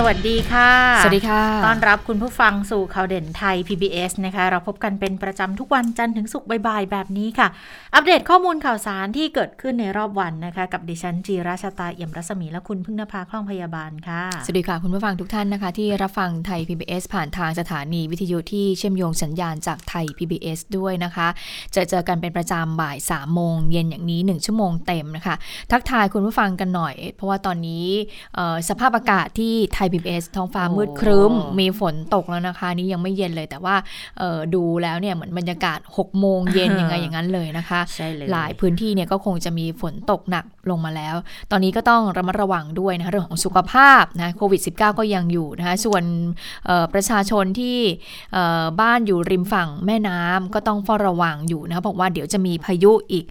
สวัสดีค่ะ สวัสดีค่ะ ต้อนรับคุณผู้ฟังสู่ข่าวเด่นไทย PBS นะคะ เราพบกันเป็นประจำทุกวันจันทร์ถึงศุกร์บ่ายๆ แบบนี้ค่ะ อัปเดตข้อมูลข่าวสารที่เกิดขึ้นในรอบวันนะคะ กับดิฉันจีราชาตาเอี่ยมรัศมีและคุณพึ่งนภาคล่องพยาบาลค่ะ สวัสดีค่ะ คุณผู้ฟังทุกท่านนะคะ ที่รับฟังไทย PBS ผ่านทางสถานีวิทยุที่เชื่อมโยงสัญญาณจากไทย PBS ด้วยนะคะ จะเจอกันเป็นประจำบ่าย3โมงเย็นอย่างนี้ 1 ชั่วโมงเต็มนะคะ ทักทายคุณผู้ฟังกันหน่อย เพราะว่าตอนนี้สภาพอากาศที่ไทย PBS ท้องฟ้ามืดครึ้ม มีฝนตกแล้วนะคะ นี่ยังไม่เย็นเลยแต่ว่าดูแล้วเนี่ยเหมือนบรรยากาศ 6 โมงเย็นยังไงอย่างนั้นเลยนะคะใช่เลยหลายพื้นที่เนี่ยก็คงจะมีฝนตกหนัก ลงมาแล้ว ตอนนี้ก็ต้องระมัดระวังด้วยนะคะเรื่องของสุขภาพนะโควิด -19 ก็ยังอยู่นะคะส่วนประชาชนที่บ้านอยู่ริมฝั่งแม่น้ำก็ต้องเฝ้าระวังอยู่นะคะบอกว่าเดี๋ยวจะมีพายุอีก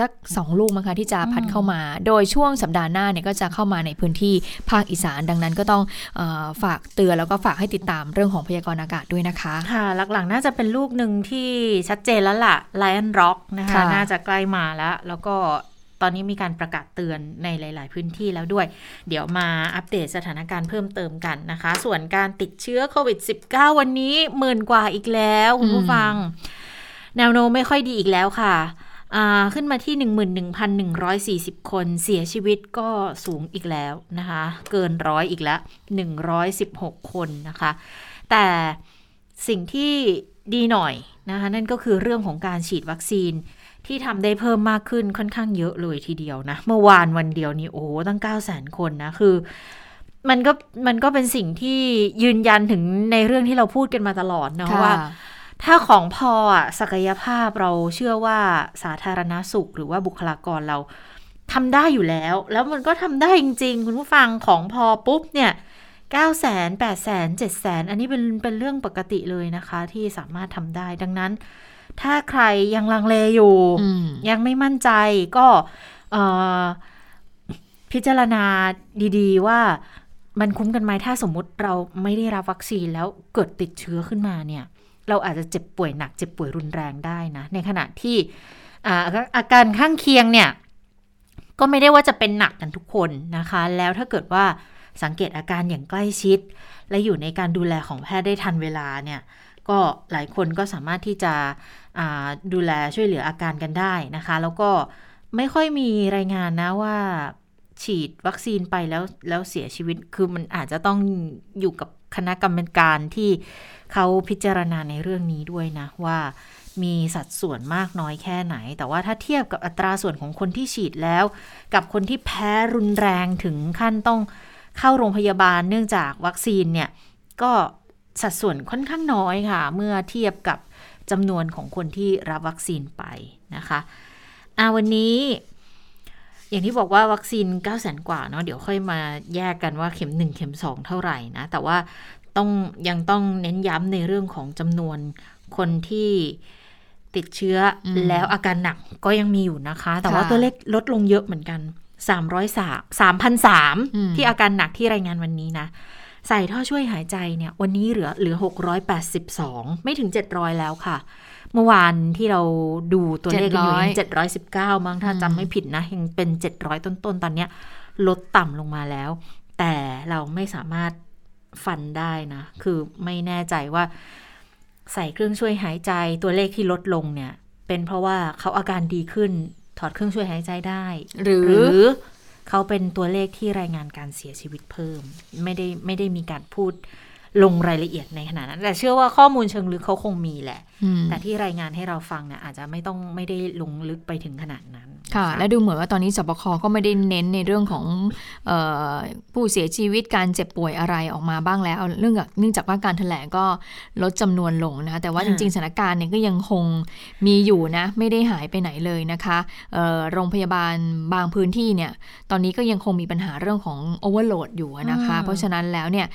สักสองลูกมั้งคะที่จะพัดเข้ามา โดยช่วงสัปดาห์หน้าเนี่ยก็จะเข้ามาในพื้นที่ภาคอีสานดังนั้นก็ต้องฝากเตือนแล้วก็ฝากให้ติดตามเรื่องของพยากรณ์อากาศด้วยนะคะค่ะหลักๆ น่าจะเป็นลูกหนึ่งที่ชัดเจนแล้วล่ะ Lion Rock นะคะ น่าจะใกล้มาแล้ว แล้วก็ ตอนนี้มีการประกาศเตือนในหลาย ๆ พื้นที่แล้วด้วย เดี๋ยวมาอัปเดตสถานการณ์เพิ่มเติมกันนะคะ ส่วนการติดเชื้อโควิด -19 วันนี้หมื่นกว่าอีกแล้วคุณผู้ฟัง แนวโน้มไม่ค่อยดีอีกแล้วค่ะขึ้นมาที่ 11,140 คน เสียชีวิตก็สูงอีกแล้วนะคะ เกินร้อยอีกแล้ว 116 คนนะคะ แต่สิ่งที่ดีหน่อยนะคะ นั่นก็คือเรื่องของการฉีดวัคซีน ที่ทำได้เพิ่มมากขึ้นค่อนข้างเยอะเลยทีเดียวนะ เมื่อวานวันเดียวนี้โอ้ตั้ง9 0 0 0 0 คนนะ คือ มันก็มันก็เป็นสิ่งที่ยืนยันถึงในเรื่องที่เราพูดกันมาตลอดนะว่า ถ้าของพออะศักยภาพเราเชื่อว่าสาธารณสุข หรือว่าบุคลากรเราทำได้อยู่แล้ว แล้วมันก็ทำได้จริง ๆ คุณผู้ฟังของพอปุ๊บเนี่ยเก้าแสนแปดแสนเจ็ดแสนอันนี้เป็นเป็นเรื่องปกติเลยนะคะ ที่สามารถทำได้ดังนั้น ถ้าใครยังลังเลอยู่ ยังไม่มั่นใจก็พิจารณาดีๆว่ามันคุ้มกันไหมถ้าสมมุติเราไม่ได้รับวัคซีนแล้วเกิดติดเชื้อขึ้นมาเนี่ย เราอาจจะเจ็บป่วยหนักเจ็บป่วยรุนแรงได้นะ ในขณะที่อาการข้างเคียงเนี่ย ก็ไม่ได้ว่าจะเป็นหนักกันทุกคนนะคะ แล้วถ้าเกิดว่าสังเกตอาการอย่างใกล้ชิด และอยู่ในการดูแลของแพทย์ได้ทันเวลาเนี่ย ก็หลายคนก็สามารถที่จะ ดูแลช่วยเหลืออาการกันได้นะคะ แล้วก็ไม่ค่อยมีรายงานนะว่าฉีดวัคซีนไปแล้วแล้วเสียชีวิตคือมันอาจจะต้องอยู่กับคณะกรรมการที่เขาพิจารณาในเรื่องนี้ด้วยนะ ว่ามีสัดส่วนมากน้อยแค่ไหน แต่ว่าถ้าเทียบกับอัตราส่วนของคนที่ฉีดแล้ว กับคนที่แพ้รุนแรงถึงขั้นต้องเข้าโรงพยาบาลเนื่องจากวัคซีนเนี่ยก็ สัดส่วนค่อนข้างน้อยค่ะ เมื่อเทียบกับจำนวนของคนที่รับวัคซีนไปนะคะอาวันนี้ อย่างที่บอกว่าวัคซีน9 0 0 0 0กว่าเนาะเดี๋ยวค่อยมาแยกกันว่าเข็ม 1 เข็ม 2 เท่าไหร่นะ แต่ว่าต้องยังต้องเน้นย้ำในเรื่องของจำนวนคนที่ติดเชื้ออแล้วอาการหนักก็ยังมีอยู่นะคะ แต่ว่าตัวเลขลดลงเยอะเหมือนกันสามร้อยสามสามพันสามที่อาการหนักที่รายงานวันนี้นะ ใส่ท่อช่วยหายใจเนี่ยวันนี้เหลือเหลือหกร้อยแปดสิบสองไม่ถึงเจ็ดร้อยแล้วค่ะ เมื่อวานที่เราดูตัวเลขกันอยู่ยังเจ็ดร้อยสิบเก้ามั้งถ้าจำไม่ผิดนะยังเป็นเจ็ดร้อยต้นๆตอนเนี้ยลดต่ำลงมาแล้ว แต่เราไม่สามารถฟันได้นะ คือไม่แน่ใจว่าใส่เครื่องช่วยหายใจตัวเลขที่ลดลงเนี่ย เป็นเพราะว่าเขาอาการดีขึ้นถอดเครื่องช่วยหายใจได้ หรือรอ เขาเป็นตัวเลขที่รายงานการเสียชีวิตเพิ่ม ไม่ได้ไม่ได้มีการพูดลงรายละเอียดในขนาดนั้น แต่เชื่อว่าข้อมูลเชิงลึกเขาคงมีแหละ แต่ที่รายงานให้เราฟังเนี่ยอาจจะไม่ต้องไม่ได้ลงลึกไปถึงขนาดนั้น ค่ะ และดูเหมือนว่าตอนนี้สบคก็ไม่ได้เน้นในเรื่องของออผู้เสียชีวิตการเจ็บป่วยอะไรออกมาบ้างแล้วเรื่องเนื่องจากว่าการแถลงก็ลดจำนวนลงนะคะแต่ว่าจริง ๆสถานการณ์เนี่ยก็ยังคงมีอยู่นะ ไม่ได้หายไปไหนเลยนะคะโรงพยาบาลบางพื้นที่เนี่ยตอนนี้ก็ยังคงมีปัญหาเรื่องของโอเวอร์โหลดอยู่นะคะ เพราะฉะนั้นแล้วเนี่ย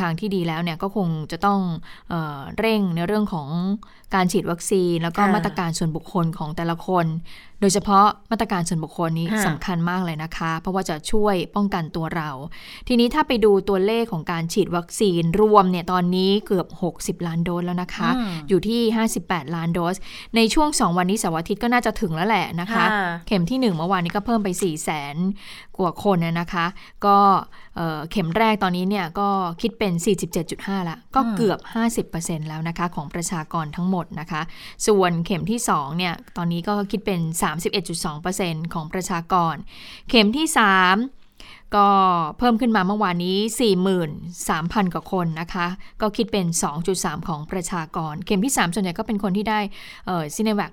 ทางที่ดีแล้วเนี่ยก็คงจะต้องเอเร่งในเรื่องของการฉีดวัคซีน แล้วก็มาตรการส่วนบุคคลของแต่ละคนโดยเฉพาะมาตรการส่วนบุคคลนี้ค่ะสำคัญมากเลยนะคะ เพราะว่าจะช่วยป้องกันตัวเรา ทีนี้ถ้าไปดูตัวเลขของการฉีดวัคซีนรวมเนี่ยตอนนี้เกือบ 60 ล้านโดสแล้วนะคะอืมอยู่ที่ 58 ล้านโดส ในช่วง 2 วันนี้เสาร์อาทิตย์ก็น่าจะถึงแล้วแหละนะคะค่ะเข็มที่ 1 เมื่อวานนี้ก็เพิ่มไป 4 0 0แสน กว่าคนนะนะคะ ก็เอ่อเข็มแรกตอนนี้เนี่ยก็คิดเป็น 47.5 ละ ก็เกือบ 50%แล้วนะคะ ของประชากรทั้งหมดนะคะ ส่วนเข็มที่2เนี่ยตอนนี้ก็คิดเป็น 31.2%ของประชากร เข็มที่ 3ก็เพิ่มขึ้นมาเมื่อวานนี้ 43,000 กว่าคนนะคะ ก็คิดเป็น 2.3 ของประชากร เข็มที่ 3 ส่วนใหญ่ก็เป็นคนที่ได้ซิโนแวค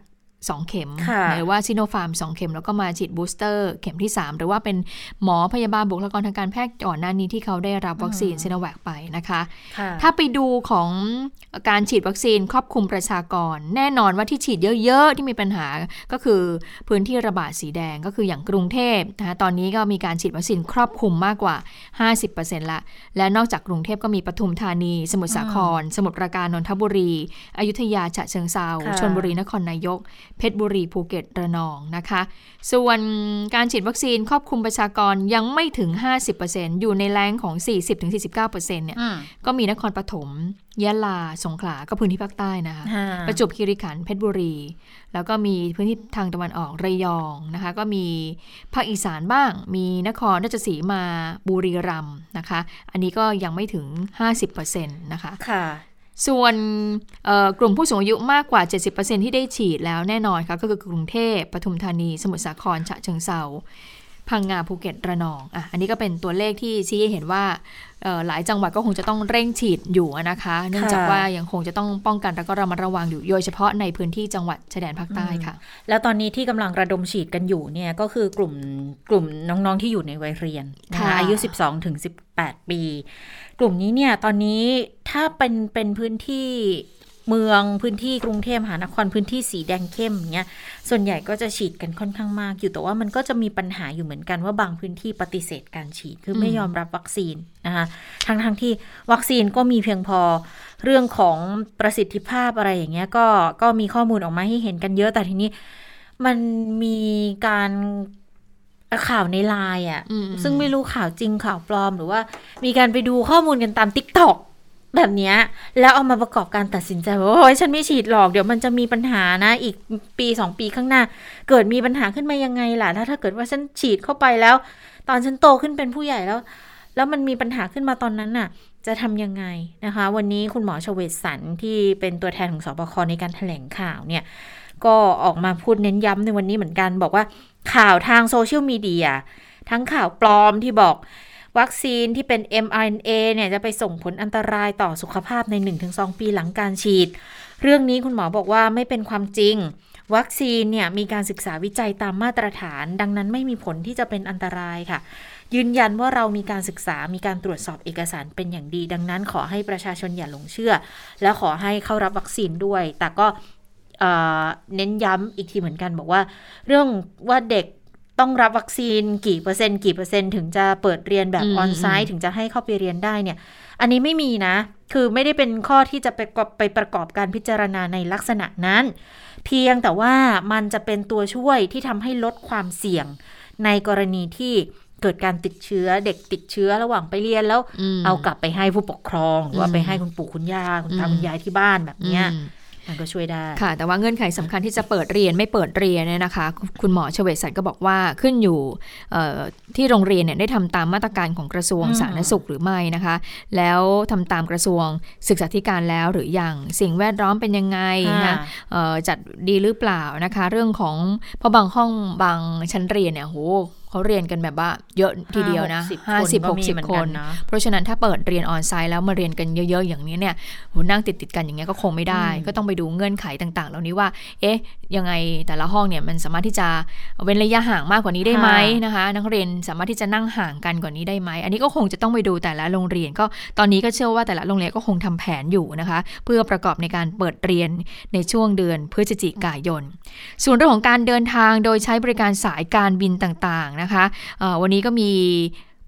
สองเข็มค่ะหรือว่าซิโนฟาร์ม 2 เข็ม แล้วก็มาฉีด booster เข็มที่ 3 หรือว่าเป็นหมอพยาบาลบุคลากรทางการแพทย์ก่อนหน้านี้ที่เขาได้รับวัคซีนซิโนแวคไปนะคะค่ะถ้าไปดูของการฉีดวัคซีนครอบคลุมประชากร แน่นอนว่าที่ฉีดเยอะๆ ที่มีปัญหาก็คือพื้นที่ระบาดสีแดงก็คืออย่างกรุงเทพนะคะตอนนี้ก็มีการฉีดวัคซีนครอบคลุมมากกว่า 50%ละและนอกจากกรุงเทพก็มีปทุมธานี สมุทรสาคร สมุทรปราการนนทบุรี อยุธยาฉะเชิงเซาค่ะชลบุรีนครนายกเพชรบุรีภูเก็ตระนองนะคะ ส่วนการฉีดวัคซีนครอบคลุมประชากรยังไม่ถึง 50%อยู่ในแรงของ 40-49%เนี่ยอืมก็มีนครปฐมยะลาสงขลาก็พื้นที่ภาคใต้นะคะค่ะประจวบคีรีขันธ์เพชรบุรี แล้วก็มีพื้นที่ทางตะวันออกระยองนะคะ ก็มีภาคอีสานบ้าง มีนครราชสีมาบุรีรัมย์นะคะ อันนี้ก็ยังไม่ถึง 50%นะคะค่ะ ส่วนกลุ่มผู้สูงอายุมากกว่า 70%ที่ได้ฉีดแล้วแน่นอนค่ะก็คือกรุงเทพปทุมธานี สมุทรสาคร ฉะเชิงเซาพังงาภูเก็ตระนองอะอันนี้ก็เป็นตัวเลขที่ชี้ให้เห็นว่า หลายจังหวัดก็คงจะต้องเร่งฉีดอยู่นะคะ เนื่องจากว่ายังคงจะต้องป้องกันและก็ระมัดระวังอยู่โดยเฉพาะในพื้นที่จังหวัดชายแดนภาคใต้ค่ะ แล้วตอนนี้ที่กำลังระดมฉีดกันอยู่เนี่ยก็คือกลุ่มกลุ่มน้องๆที่อยู่ในวัยเรียนนะคะค่ะอายุ 12ถึง18 ปี กลุ่มนี้เนี่ยตอนนี้ถ้าเป็นเป็นพื้นที่ เมืองพื้นที่กรุงเทพมหานครพื้นที่สีแดงเข้มอย่างเงี้ยส่วนใหญ่ก็จะฉีดกันค่อนข้างมาก อยู่แต่ว่ามันก็จะมีปัญหาอยู่เหมือนกันว่าบางพื้นที่ปฏิเสธการฉีดคือไม่ยอมรับวัคซีนนะคะทั้งทั้งๆที่วัคซีนก็มีเพียงพอเรื่องของประสิทธิภาพอะไรอย่างเงี้ยก็ก็มีข้อมูลออกมาให้เห็นกันเยอะแต่ทีนี้มันมีการข่าวในไลน์อะอืมซึ่งไม่รู้ข่าวจริงข่าวปลอมหรือว่ามีการไปดูข้อมูลกันตาม t ิ k t o k แบบนี้แล้วเอามาประกอบการตัดสินใจว่าโอ้ยฉันไม่ฉีดหรอกเดี๋ยวมันจะมีปัญหานะ อีกปีสองปีข้างหน้า เกิดมีปัญหาขึ้นมายังไงล่ะ ถ้าถ้าเกิดว่าฉันฉีดเข้าไปแล้ว ตอนฉันโตขึ้นเป็นผู้ใหญ่แล้ว แล้วมันมีปัญหาขึ้นมาตอนนั้นน่ะ จะทำยังไงนะคะ วันนี้คุณหมอชเวศสันที่เป็นตัวแทนของสบคในการแถลงข่าวเนี่ยก็ออกมาพูดเน้นย้ำในวันนี้เหมือนกัน บอกว่าข่าวทางโซเชียลมีเดียทั้งข่าวปลอมที่บอก วัคซีนที่เป็น mRNA เนี่ยจะไปส่งผลอันตรายต่อสุขภาพใน 1-2 ปีหลังการฉีด เรื่องนี้คุณหมอบอกว่าไม่เป็นความจริง วัคซีนเนี่ยมีการศึกษาวิจัยตามมาตรฐาน ดังนั้นไม่มีผลที่จะเป็นอันตรายค่ะ ยืนยันว่าเรามีการศึกษามีการตรวจสอบเอกสารเป็นอย่างดี ดังนั้นขอให้ประชาชนอย่าหลงเชื่อ และขอให้เข้ารับวัคซีนด้วย แต่ก็เอ่อเน้นย้ำอีกทีเหมือนกันบอกว่า เรื่องว่าเด็ก ต้องรับวัคซีนกี่เปอร์เซ็นต์กี่เปอร์เซ็นต์ถึงจะเปิดเรียนแบบอืมออนไซต์ถึงจะให้เข้าไปเรียนได้เนี่ย อันนี้ไม่มีนะ คือไม่ได้เป็นข้อที่จะไปประกอบไปประกอบการพิจารณาในลักษณะนั้น เพียงแต่ว่ามันจะเป็นตัวช่วยที่ทำให้ลดความเสี่ยง ในกรณีที่เกิดการติดเชื้อเด็กติดเชื้อระหว่างไปเรียนแล้วมเอากลับไปให้ผู้ปกครองหรือว่าอืมไปให้คุณปู่คุณย่าคุณตาอืมคุณยายที่บ้านแบบเนี้ยอื มมันก็ช่วยได้ค่ะ แต่ว่าเงื่อนไขสำคัญที่จะเปิดเรียนไม่เปิดเรียนเนี่ยนะคะ คุณหมอเฉวศสันก็บอกว่าขึ้นอยู่เอ่อที่โรงเรียนเนี่ยได้ทำตามมาตรการของกระทรวงอืมสาธารณสุขหรือไม่นะคะ แล้วทำตามกระทรวงศึกษาธิการแล้วหรือยังสิ่งแวดล้อมเป็นยังไงนะคะเอ่อจัดดีหรือเปล่านะคะ เรื่องของเพราะบางห้องบางชั้นเรียนเนี่ยโห เขาเรียนกันแบบว่าเยอะทีเดียวนะห้าห้าสิสิบบหหกกสิสิบบคคนนนะเพราะฉะนั้นถ้าเปิดเรียนออนไซต์แล้วมาเรียนกันเยอะ ๆ อย่างนี้เนี่ยโหนั่งติดติดๆกันอย่างเงี้ยก็คงไม่ได้อืมก็ต้องไปดูเงื่อนไขต่าง ๆ เหล่านี้ว่า เอ๊ะ ยังไงแต่ละห้องเนี่ยมันสามารถที่จะเว้นระยะห่างมากกว่านี้ได้ไหมนะคะ นักเรียนสามารถที่จะนั่งห่างกันกว่านี้ได้ไหม อันนี้ก็คงจะต้องไปดูแต่ละโรงเรียน ก็ตอนนี้ก็เชื่อว่าแต่ละโรงเรียนก็คงทำแผนอยู่นะคะ เพื่อประกอบในการเปิดเรียนในช่วงเดือนพฤศจิกายน ส่วนเรื่องของการเดินทางโดยใช้บริการสายการบินต่างๆนะคะเอ่อวันนี้ก็มี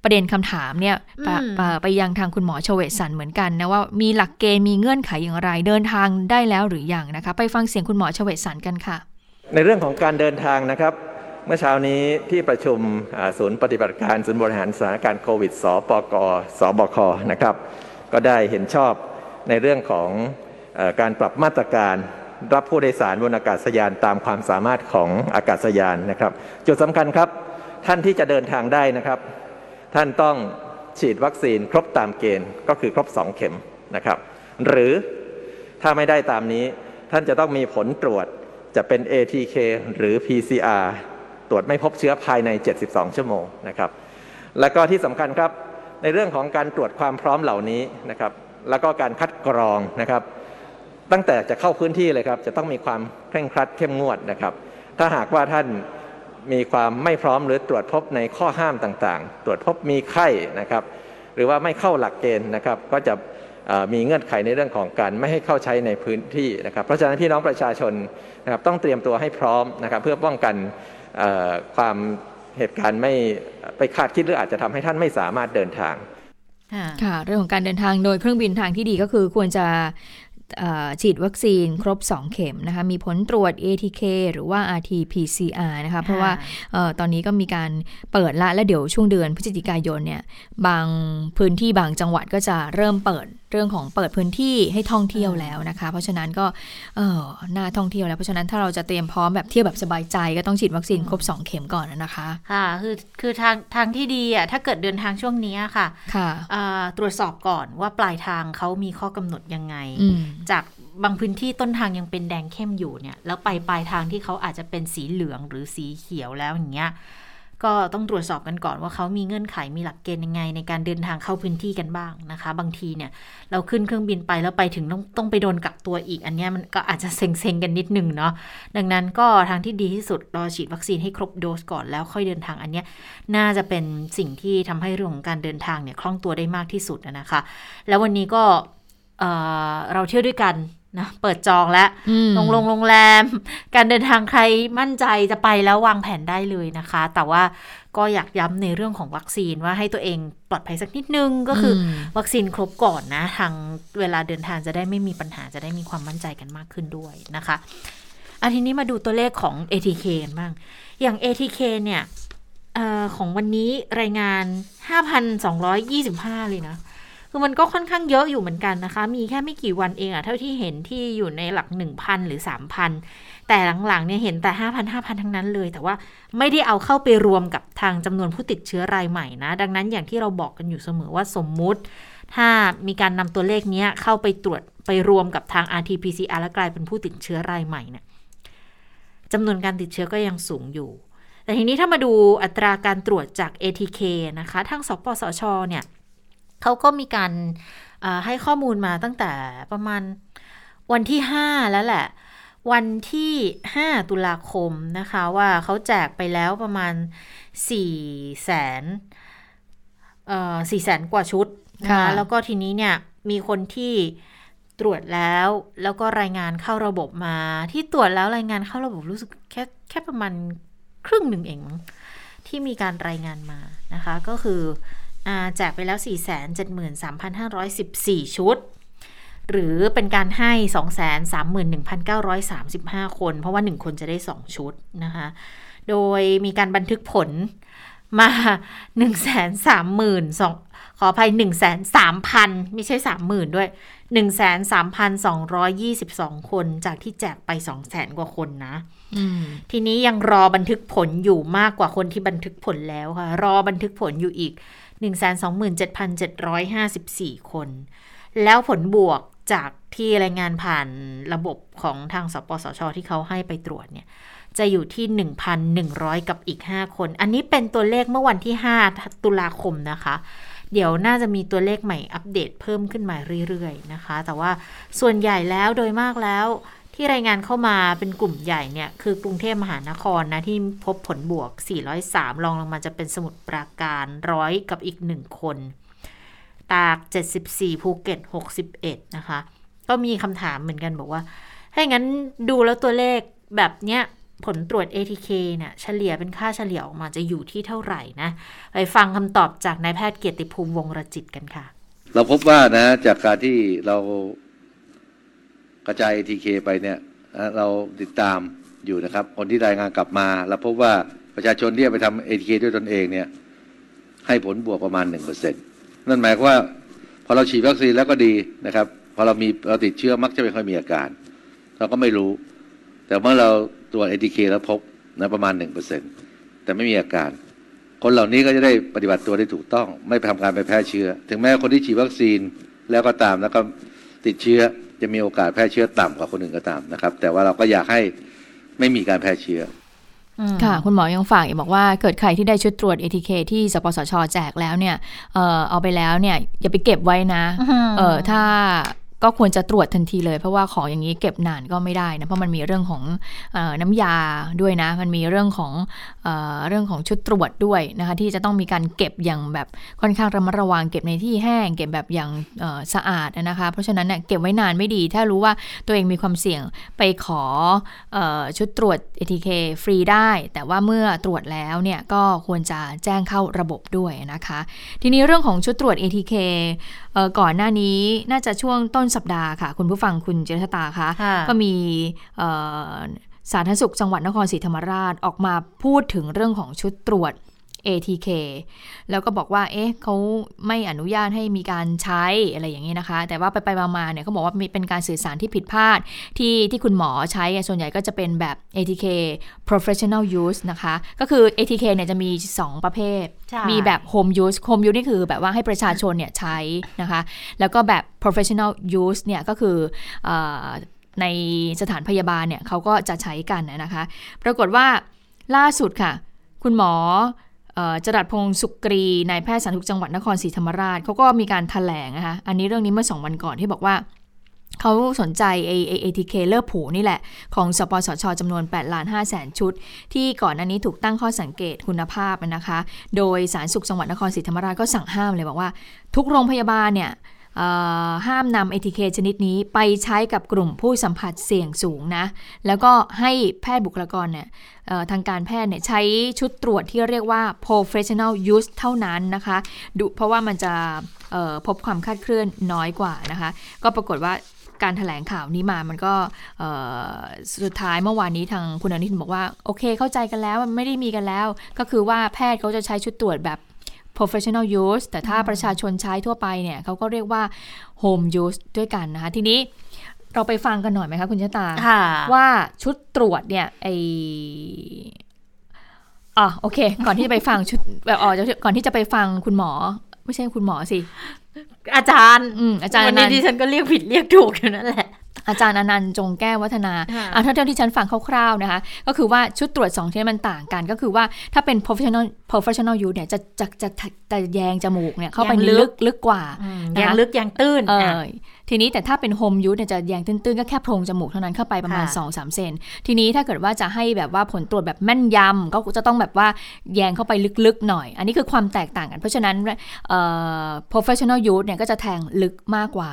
ประเด็นคำถามเนี่ยไปอืมไปไปยังทางคุณหมอชเวศสันเหมือนกันนะว่ามีหลักเกณฑ์มีเงื่อนไขอย่างไร เดินทางได้แล้วหรือยังนะคะ ไปฟังเสียงคุณหมอชเวศสันกันค่ะ ในเรื่องของการเดินทางนะครับ เมื่อเช้านี้ที่ประชุมศูนย์ปฏิบัติการศูนย์บริหารสถานการณ์โควิดสปกสบคนะครับ ก็ได้เห็นชอบในเรื่องของอการปรับมาตรการรับผู้โดยสารบนอากาศยานตามความสามารถของอากาศยานนะครับ จุดสำคัญครับ ท่านที่จะเดินทางได้นะครับ ท่านต้องฉีดวัคซีนครบตามเกณฑ์ก็คือครบ 2 เข็มนะครับ หรือถ้าไม่ได้ตามนี้ ท่านจะต้องมีผลตรวจจะเป็น ATK หรือ PCR ตรวจไม่พบเชื้อภายใน 72 ชั่วโมงนะครับ แล้วก็ที่สำคัญครับในเรื่องของการตรวจความพร้อมเหล่านี้นะครับ แล้วก็การคัดกรองนะครับ ตั้งแต่จะเข้าพื้นที่เลยครับ จะต้องมีความเคร่งครัดเข้มงวดนะครับ ถ้าหากว่าท่าน มีความไม่พร้อมหรือตรวจพบในข้อห้ามต่างๆ ตรวจพบมีไข้นะครับ หรือว่าไม่เข้าหลักเกณฑ์นะครับ ก็จะมีเงื่อนไขในเรื่องของการไม่ให้เข้าใช้ในพื้นที่นะครับ เพราะฉะนั้นพี่น้องประชาชนนะครับต้องเตรียมตัวให้พร้อมนะครับ เพื่อป้องกันความเหตุการณ์ไม่ไปคาดคิดหรืออาจจะทำให้ท่านไม่สามารถเดินทางค่ะเรื่องของการเดินทางโดยเครื่องบินทางที่ดีก็คือควรจะ ฉีดวัคซีนครบ 2 เข็มนะคะ มีผลตรวจ ATK หรือว่า RT-PCR นะคะ เพราะว่าตอนนี้ก็มีการเปิดละ และเดี๋ยวช่วงเดือนพฤศจิกายนเนี่ย บางพื้นที่บางจังหวัดก็จะเริ่มเปิดเรื่องของเปิดพื้นที่ให้ท่องเที่ยวแล้วนะคะ เพราะฉะนั้นก็เออน่าท่องเที่ยวแล้ว เพราะฉะนั้นถ้าเราจะเตรียมพร้อมแบบเที่ยวแบบสบายใจก็ต้องฉีดวัคซีนครบ 2 เข็มก่อนนะคะค่ะคือคือทางทางที่ดีอะถ้าเกิดเดินทางช่วงนี้ค่ะค่ะตรวจสอบก่อนว่าปลายทางเขามีข้อกำหนดยังไง จากบางพื้นที่ต้นทางยังเป็นแดงเข้มอยู่เนี่ยแล้วไปปลายทางที่เขาอาจจะเป็นสีเหลืองหรือสีเขียวแล้วอย่างเงี้ย ก็ต้องตรวจสอบกันก่อนว่าเขามีเงื่อนไขมีหลักเกณฑ์ยังไง ในการเดินทางเข้าพื้นที่กันบ้างนะคะ บางทีเนี่ยเราขึ้นเครื่องบินไปแล้วไปถึงต้องต้องไปโดนกักตัวอีก อันนี้มันก็อาจจะเซ็งๆกันนิดนึงเนาะดังนั้นก็ทางที่ดีที่สุดรอฉีดวัคซีนให้ครบโดสก่อนแล้วค่อยเดินทางอันนี้น่าจะเป็นสิ่งที่ทำให้เรื่องของการเดินทางเนี่ยคล่องตัวได้มากที่สุดนะคะ แล้ววันนี้ก็เราเที่ยวด้วยกัน นะเปิดจองแล้วลงลงโรงแรม การเดินทางใครมั่นใจจะไปแล้ววางแผนได้เลยนะคะ แต่ว่าก็อยากย้ำในเรื่องของวัคซีนว่าให้ตัวเองปลอดภัยสักนิดนึง ก็คือวัคซีนครบก่อนนะ ทางเวลาเดินทางจะได้ไม่มีปัญหาจะได้มีความมั่นใจกันมากขึ้นด้วยนะคะอันทีนี้มาดูตัวเลขของ ATK กันบ้าง อย่าง ATK เนี่ยออของวันนี้รายงาน 5,225 เลยนะ คือมันก็ค่อนข้างเยอะอยู่เหมือนกันนะคะ มีแค่ไม่กี่วันเองอะเท่าที่เห็นที่อยู่ในหลัก 1,000 หรือ 3,000 แต่หลังๆเนี่ยเห็นแต่ 5,000 5,000 ทั้งนั้นเลย แต่ว่าไม่ได้เอาเข้าไปรวมกับทางจำนวนผู้ติดเชื้อรายใหม่นะ ดังนั้นอย่างที่เราบอกกันอยู่เสมอว่าสมมุติ ถ้ามีการนำตัวเลขนี้เข้าไปตรวจไปรวมกับทาง RT-PCR แล้วกลายเป็นผู้ติดเชื้อรายใหม่เนี่ยจำนวนการติดเชื้อก็ยังสูงอยู่ แต่ทีนี้ถ้ามาดูอัตราการตรวจจาก ATK นะคะ ทางสปสช เนี่ย เขาก็มีการให้ข้อมูลมาตั้งแต่ประมาณวันที่ 5 แล้วแหละ วันที่ 5 ตุลาคมนะคะว่าเขาแจกไปแล้วประมาณ4แสนสี่แสนกว่าชุดนะคะแล้วก็ทีนี้เนี่ยมีคนที่ตรวจแล้วแล้วก็รายงานเข้าระบบมา ที่ตรวจแล้วรายงานเข้าระบบรู้สึกแค่แค่ประมาณครึ่งหนึ่งเองที่มีการรายงานมานะคะ ก็คือ แจกไปแล้ว 473,514 ชุด หรือเป็นการให้ 231,935 คน เพราะว่า 1 คนจะได้ 2 ชุดนะคะ โดยมีการบันทึกผลมา 130,000ขออภัย 1,3,000 ไม่ใช่ 30,000 ด้วย 13,222 คนจากที่แจกไป 200,000 กว่าคนนะ ทีนี้ยังรอบันทึกผลอยู่มากกว่าคนที่บันทึกผลแล้วค่ะ รอบันทึกผลอยู่อีก 127,754 คน แล้วผลบวกจากที่รายงานผ่านระบบของทางสปสช ที่เขาให้ไปตรวจเนี่ยจะอยู่ที่ 1,100 กับอีก 5 คน อันนี้เป็นตัวเลขเมื่อวันที่ 5 ตุลาคมนะคะ เดี๋ยวน่าจะมีตัวเลขใหม่อัปเดตเพิ่มขึ้นมาเรื่อยๆนะคะ แต่ว่าส่วนใหญ่แล้วโดยมากแล้ว ที่รายงานเข้ามาเป็นกลุ่มใหญ่เนี่ย คือกรุงเทพมหานครนะที่พบผลบวก 403 รองลงมาจะเป็นสมุทรปราการร้อยกับอีก1คน ตาก 74 ภูเก็ต 61 นะคะ ก็มีคำถามเหมือนกันบอกว่า ถ้างั้นดูแล้วตัวเลขแบบเนี้ยผลตรวจ ATK เนี่ยเฉลี่ยเป็นค่าเฉลี่ยออกมาจะอยู่ที่เท่าไหร่นะ ไปฟังคำตอบจากนายแพทย์เกียรติภูมิวงรจิตกันค่ะ เราพบว่านะจากการที่เรา กระจาย ATK ไปเนี่ยเราติดตามอยู่นะครับ คนที่รายงานกลับมาแล้วพบว่าประชาชนที่ไปทำเอทีเคด้วยตนเองเนี่ยให้ผลบวกประมาณหนึ่งเปอร์เซ็นต์นั่นหมายความว่าพอเราฉีดวัคซีนแล้วก็ดีนะครับพอเรามีเราติดเชื้อมักจะไม่ค่อยมีอาการ เราก็ไม่รู้ แต่เมื่อเราตรวจเอทีเคแล้วพบนะประมาณหนึ่งเปอร์เซ็นต์แต่ไม่มีอาการ คนเหล่านี้ก็จะได้ปฏิบัติตัวได้ถูกต้อง ไม่ไปทำการไปแพร่เชื้อ ถึงแม้คนที่ฉีดวัคซีนแล้วก็ตามแล้วก็ติดเชื้อ จะมีโอกาสแพร่เชื้อต่ำกว่าคนอื่นก็ตามนะครับ แต่ว่าเราก็อยากให้ไม่มีการแพร่เชื้อค่ะ คุณหมอยังฝากอีกบอกว่าเกิดใครที่ได้ชุดตรวจ ATK ที่สปสชแจกแล้วเนี่ยเออเอาไปแล้วเนี่ยอย่าไปเก็บไว้นะเออถ้า ก็ควรจะตรวจทันทีเลย เพราะว่าของอย่างนี้เก็บนานก็ไม่ได้นะเพราะมันมีเรื่องของอน้ำยาด้วยนะ มันมีเรื่องของเอเรื่องของชุดตรวจด้วยนะคะที่จะต้องมีการเก็บอย่างแบบค่อนข้างระมัดระวังเก็บในที่แห้ง เก็บแบบอย่างสะอาดนะคะเพราะฉะนั้นเนี่ยเก็บไว้นานไม่ดี ถ้ารู้ว่าตัวเองมีความเสี่ยงไปขออชุดตรวจ ATK ฟรีได้ แต่ว่าเมื่อตรวจแล้วเนี่ยก็ควรจะแจ้งเข้าระบบด้วยนะคะ ทีนี้เรื่องของชุดตรวจ ATK ก่อนหน้านี้น่าจะช่วงต้นสัปดาห์ค่ะ คุณผู้ฟังคุณเจษตาคะก็มีสาธารณสุขจังหวัดนครศรีธรรมราชออกมาพูดถึงเรื่องของชุดตรวจ ATK แล้วก็บอกว่า เอ๊ะเขาไม่อนุญาตให้มีการใช้อะไรอย่างนี้นะคะ แต่ว่าไปไปมาๆเนี่ยเขาบอกว่ามีเป็นการสื่อสารที่ผิดพลาด ที่ที่คุณหมอใช้ส่วนใหญ่ก็จะเป็นแบบ ATK professional use นะคะ ก็คือ ATK เนี่ยจะมี 2 ประเภท มีแบบ home use home use นี่คือแบบว่าให้ประชาชนเนี่ยใช้นะคะ แล้วก็แบบ professional use เนี่ยก็คืออในสถานพยาบาลเนี่ยเขาก็จะใช้กันนะคะ ปรากฏว่าล่าสุดค่ะ คุณหมอ จรัดพงศ์สุกรีนายแพทย์สาธารณสุขจังหวัดนครศรีธรรมราชเขาก็มีการถแถลงนะคะอันนี้เรื่องนี้เมื่อสองวันก่อนที่บอกว่าเขาสนใจ AATK เลิกผูนี่แหละ ของสปสชจำนวน8ล้าน5แสนชุด ที่ก่อนอันนี้ถูกตั้งข้อสังเกตคุณภาพนะคะ โดยสารสุขจังหวัดนครศรีธรรมราชก็สั่งห้ามเลยบอกว่า ทุกโรงพยาบาลเนี่ย ห้ามนำ ATK ชนิดนี้ไปใช้กับกลุ่มผู้สัมผัสเสี่ยงสูงนะ แล้วก็ให้แพทย์บุคลากรเนี่ยทางการแพทย์เนี่ยใช้ชุดตรวจที่เรียกว่า professional use เท่านั้นนะคะดูเพราะว่ามันจะพบความคาดเคลื่อนน้อยกว่านะคะ ก็ปรากฏว่าการถแถลงข่าวนี้มามันก็สุดท้ายเมื่อวานนี้ทางคุณอนินบอกว่า โอเคเข้าใจกันแล้วมันไม่ได้มีกันแล้ว ก็คือว่าแพทย์เขาจะใช้ชุดตรวจแบบ professional use แต่ถ้าประชาชนใช้ทั่วไปเนี่ยเขาก็เรียกว่า home use ด้วยกันนะคะ ทีนี้เราไปฟังกันหน่อยไหมคะคุณชะตา ว่าชุดตรวจเนี่ยไออ๋อโอเค ก่อนที่จะไปฟังชุดแบบอ๋อก่อนที่จะไปฟังคุณหมอ ไม่ใช่คุณหมอสิ อาจารย์อืมอาจารย์วันนี้ดิฉันก็เรียกผิดเรียกถูกอยู่นั่นแหละอาจารย์อนันต์จงแก้ววัฒนาอ่าถ้าเท่าที่ฉันฟังคร่าวๆนะคะ ก็คือว่าชุดตรวจ2ชนิดมันต่างกัน ก็คือว่าถ้าเป็น professional professional use เนี่ยจะจะจะจะแยงจมูกเนี่ยเข้าไปลึกลึกกว่าแยงลึกแยงตื้นเออ ทีนี้แต่ถ้าเป็นโฮมยูสเนี่ยจะแยงตื้นๆ ก็แค่โพรงจมูกเท่านั้นเข้าไปประมาณ 2-3 เซน ทีนี้ถ้าเกิดว่าจะให้แบบว่าผลตรวจแบบแม่นยำก็จะต้องแบบว่าแยงเข้าไปลึกๆหน่อย อันนี้คือความแตกต่างกัน เพราะฉะนั้น professional use เนี่ยก็จะแทงลึกมากกว่า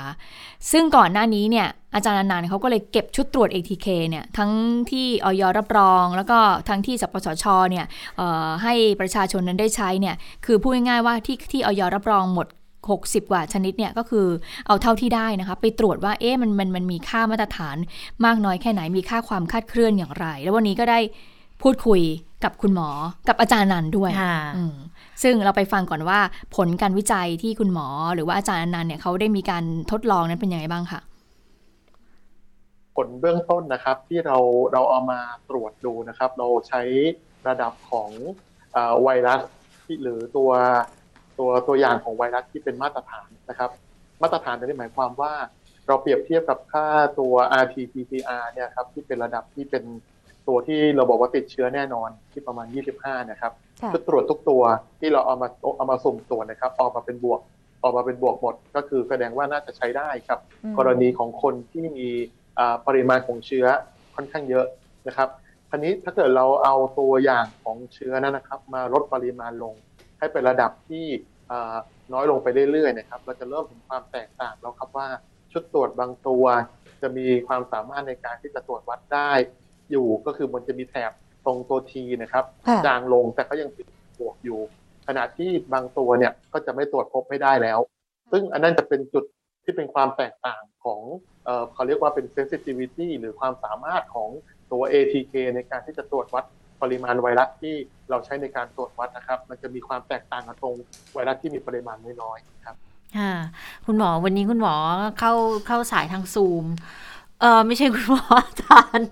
ซึ่งก่อนหน้านี้เนี่ยอาจารย์นันเขาก็เลยเก็บชุดตรวจ ATK เนี่ยทั้งที่ออยรับรอง แล้วก็ทั้งที่สปสชเนี่ยให้ประชาชนนั้นได้ใช้เนี่ยคือพูดง่ายๆว่าที่ที่ออยรับรองหมด 60 กว่าชนิดเนี่ยก็คือเอาเท่าที่ได้นะคะ ไปตรวจว่าเอ๊ะมันมันมันมีค่ามาตรฐานมากน้อยแค่ไหนมีค่าความคาดเคลื่อนอย่างไร แล้ววันนี้ก็ได้พูดคุยกับคุณหมอกับอาจารย์นันด้วยซึ่งเราไปฟังก่อนว่าผลการวิจัยที่คุณหมอ หรือว่าอาจารย์นันเนี่ยเขาได้มีการทดลองนั้นเป็นยังไงบ้างคะผลเบื้องต้นนะครับที่เราเราเอามาตรวจดูนะครับ เราใช้ระดับของไวรัสที่หรือตัว ตัวตัวอย่างของไวรัสที่เป็นมาตรฐานนะครับ มาตรฐานนี้หมายความว่า เราเปรียบเทียบกับค่าตัว rt-pcr เนี่ยครับที่เป็นระดับที่เป็นตัวที่เราบอกว่าติดเชื้อแน่นอนที่ประมาณ 25 นะครับชุดตรวจทุกตัวที่เราเอามาเอามาสุ่มตรวจนะครับ ออกมาเป็นบวก ออกมาเป็นบวกหมด ก็คือแสดงว่าน่าจะใช้ได้ครับ กรณีของคนที่มีปริมาณของเชื้อค่อนข้างเยอะนะครับทีนี้ถ้าเกิดเราเอาตัวอย่างของเชื้อนั้นนะครับ มาลดปริมาณลง ให้เป็นระดับที่น้อยลงไปเรื่อยๆนะครับ เราจะเริ่มเห็นความแตกต่างแล้วครับว่าชุดตรวจบางตัว จะมีความสามารถในการที่จะตรวจวัดได้ อยู่ก็คือมันจะมีแถบตรงตัวทีนะครับจางลงแต่ก็ยังติดบวกอยู่ ขณะที่บางตัวเนี่ยก็จะไม่ตรวจพบไม่ได้แล้ว ซึ่งอันนั้นจะเป็นจุดที่เป็นความแตกต่างของเขาเรียกว่าเป็น sensitivity หรือความสามารถของตตัว ATK ในการที่จะตรวจวัด ปริมาณไวรัสที่เราใช้ในการตรวจวัดนะครับ มันจะมีความแตกต่างกันตรงไวรัสที่มีปริมาณน้อยๆครับค่ะคุณหมอวันนี้คุณหมอเข้าเข้าสายทางซูม เออไม่ใช่คุณหมออาจารย์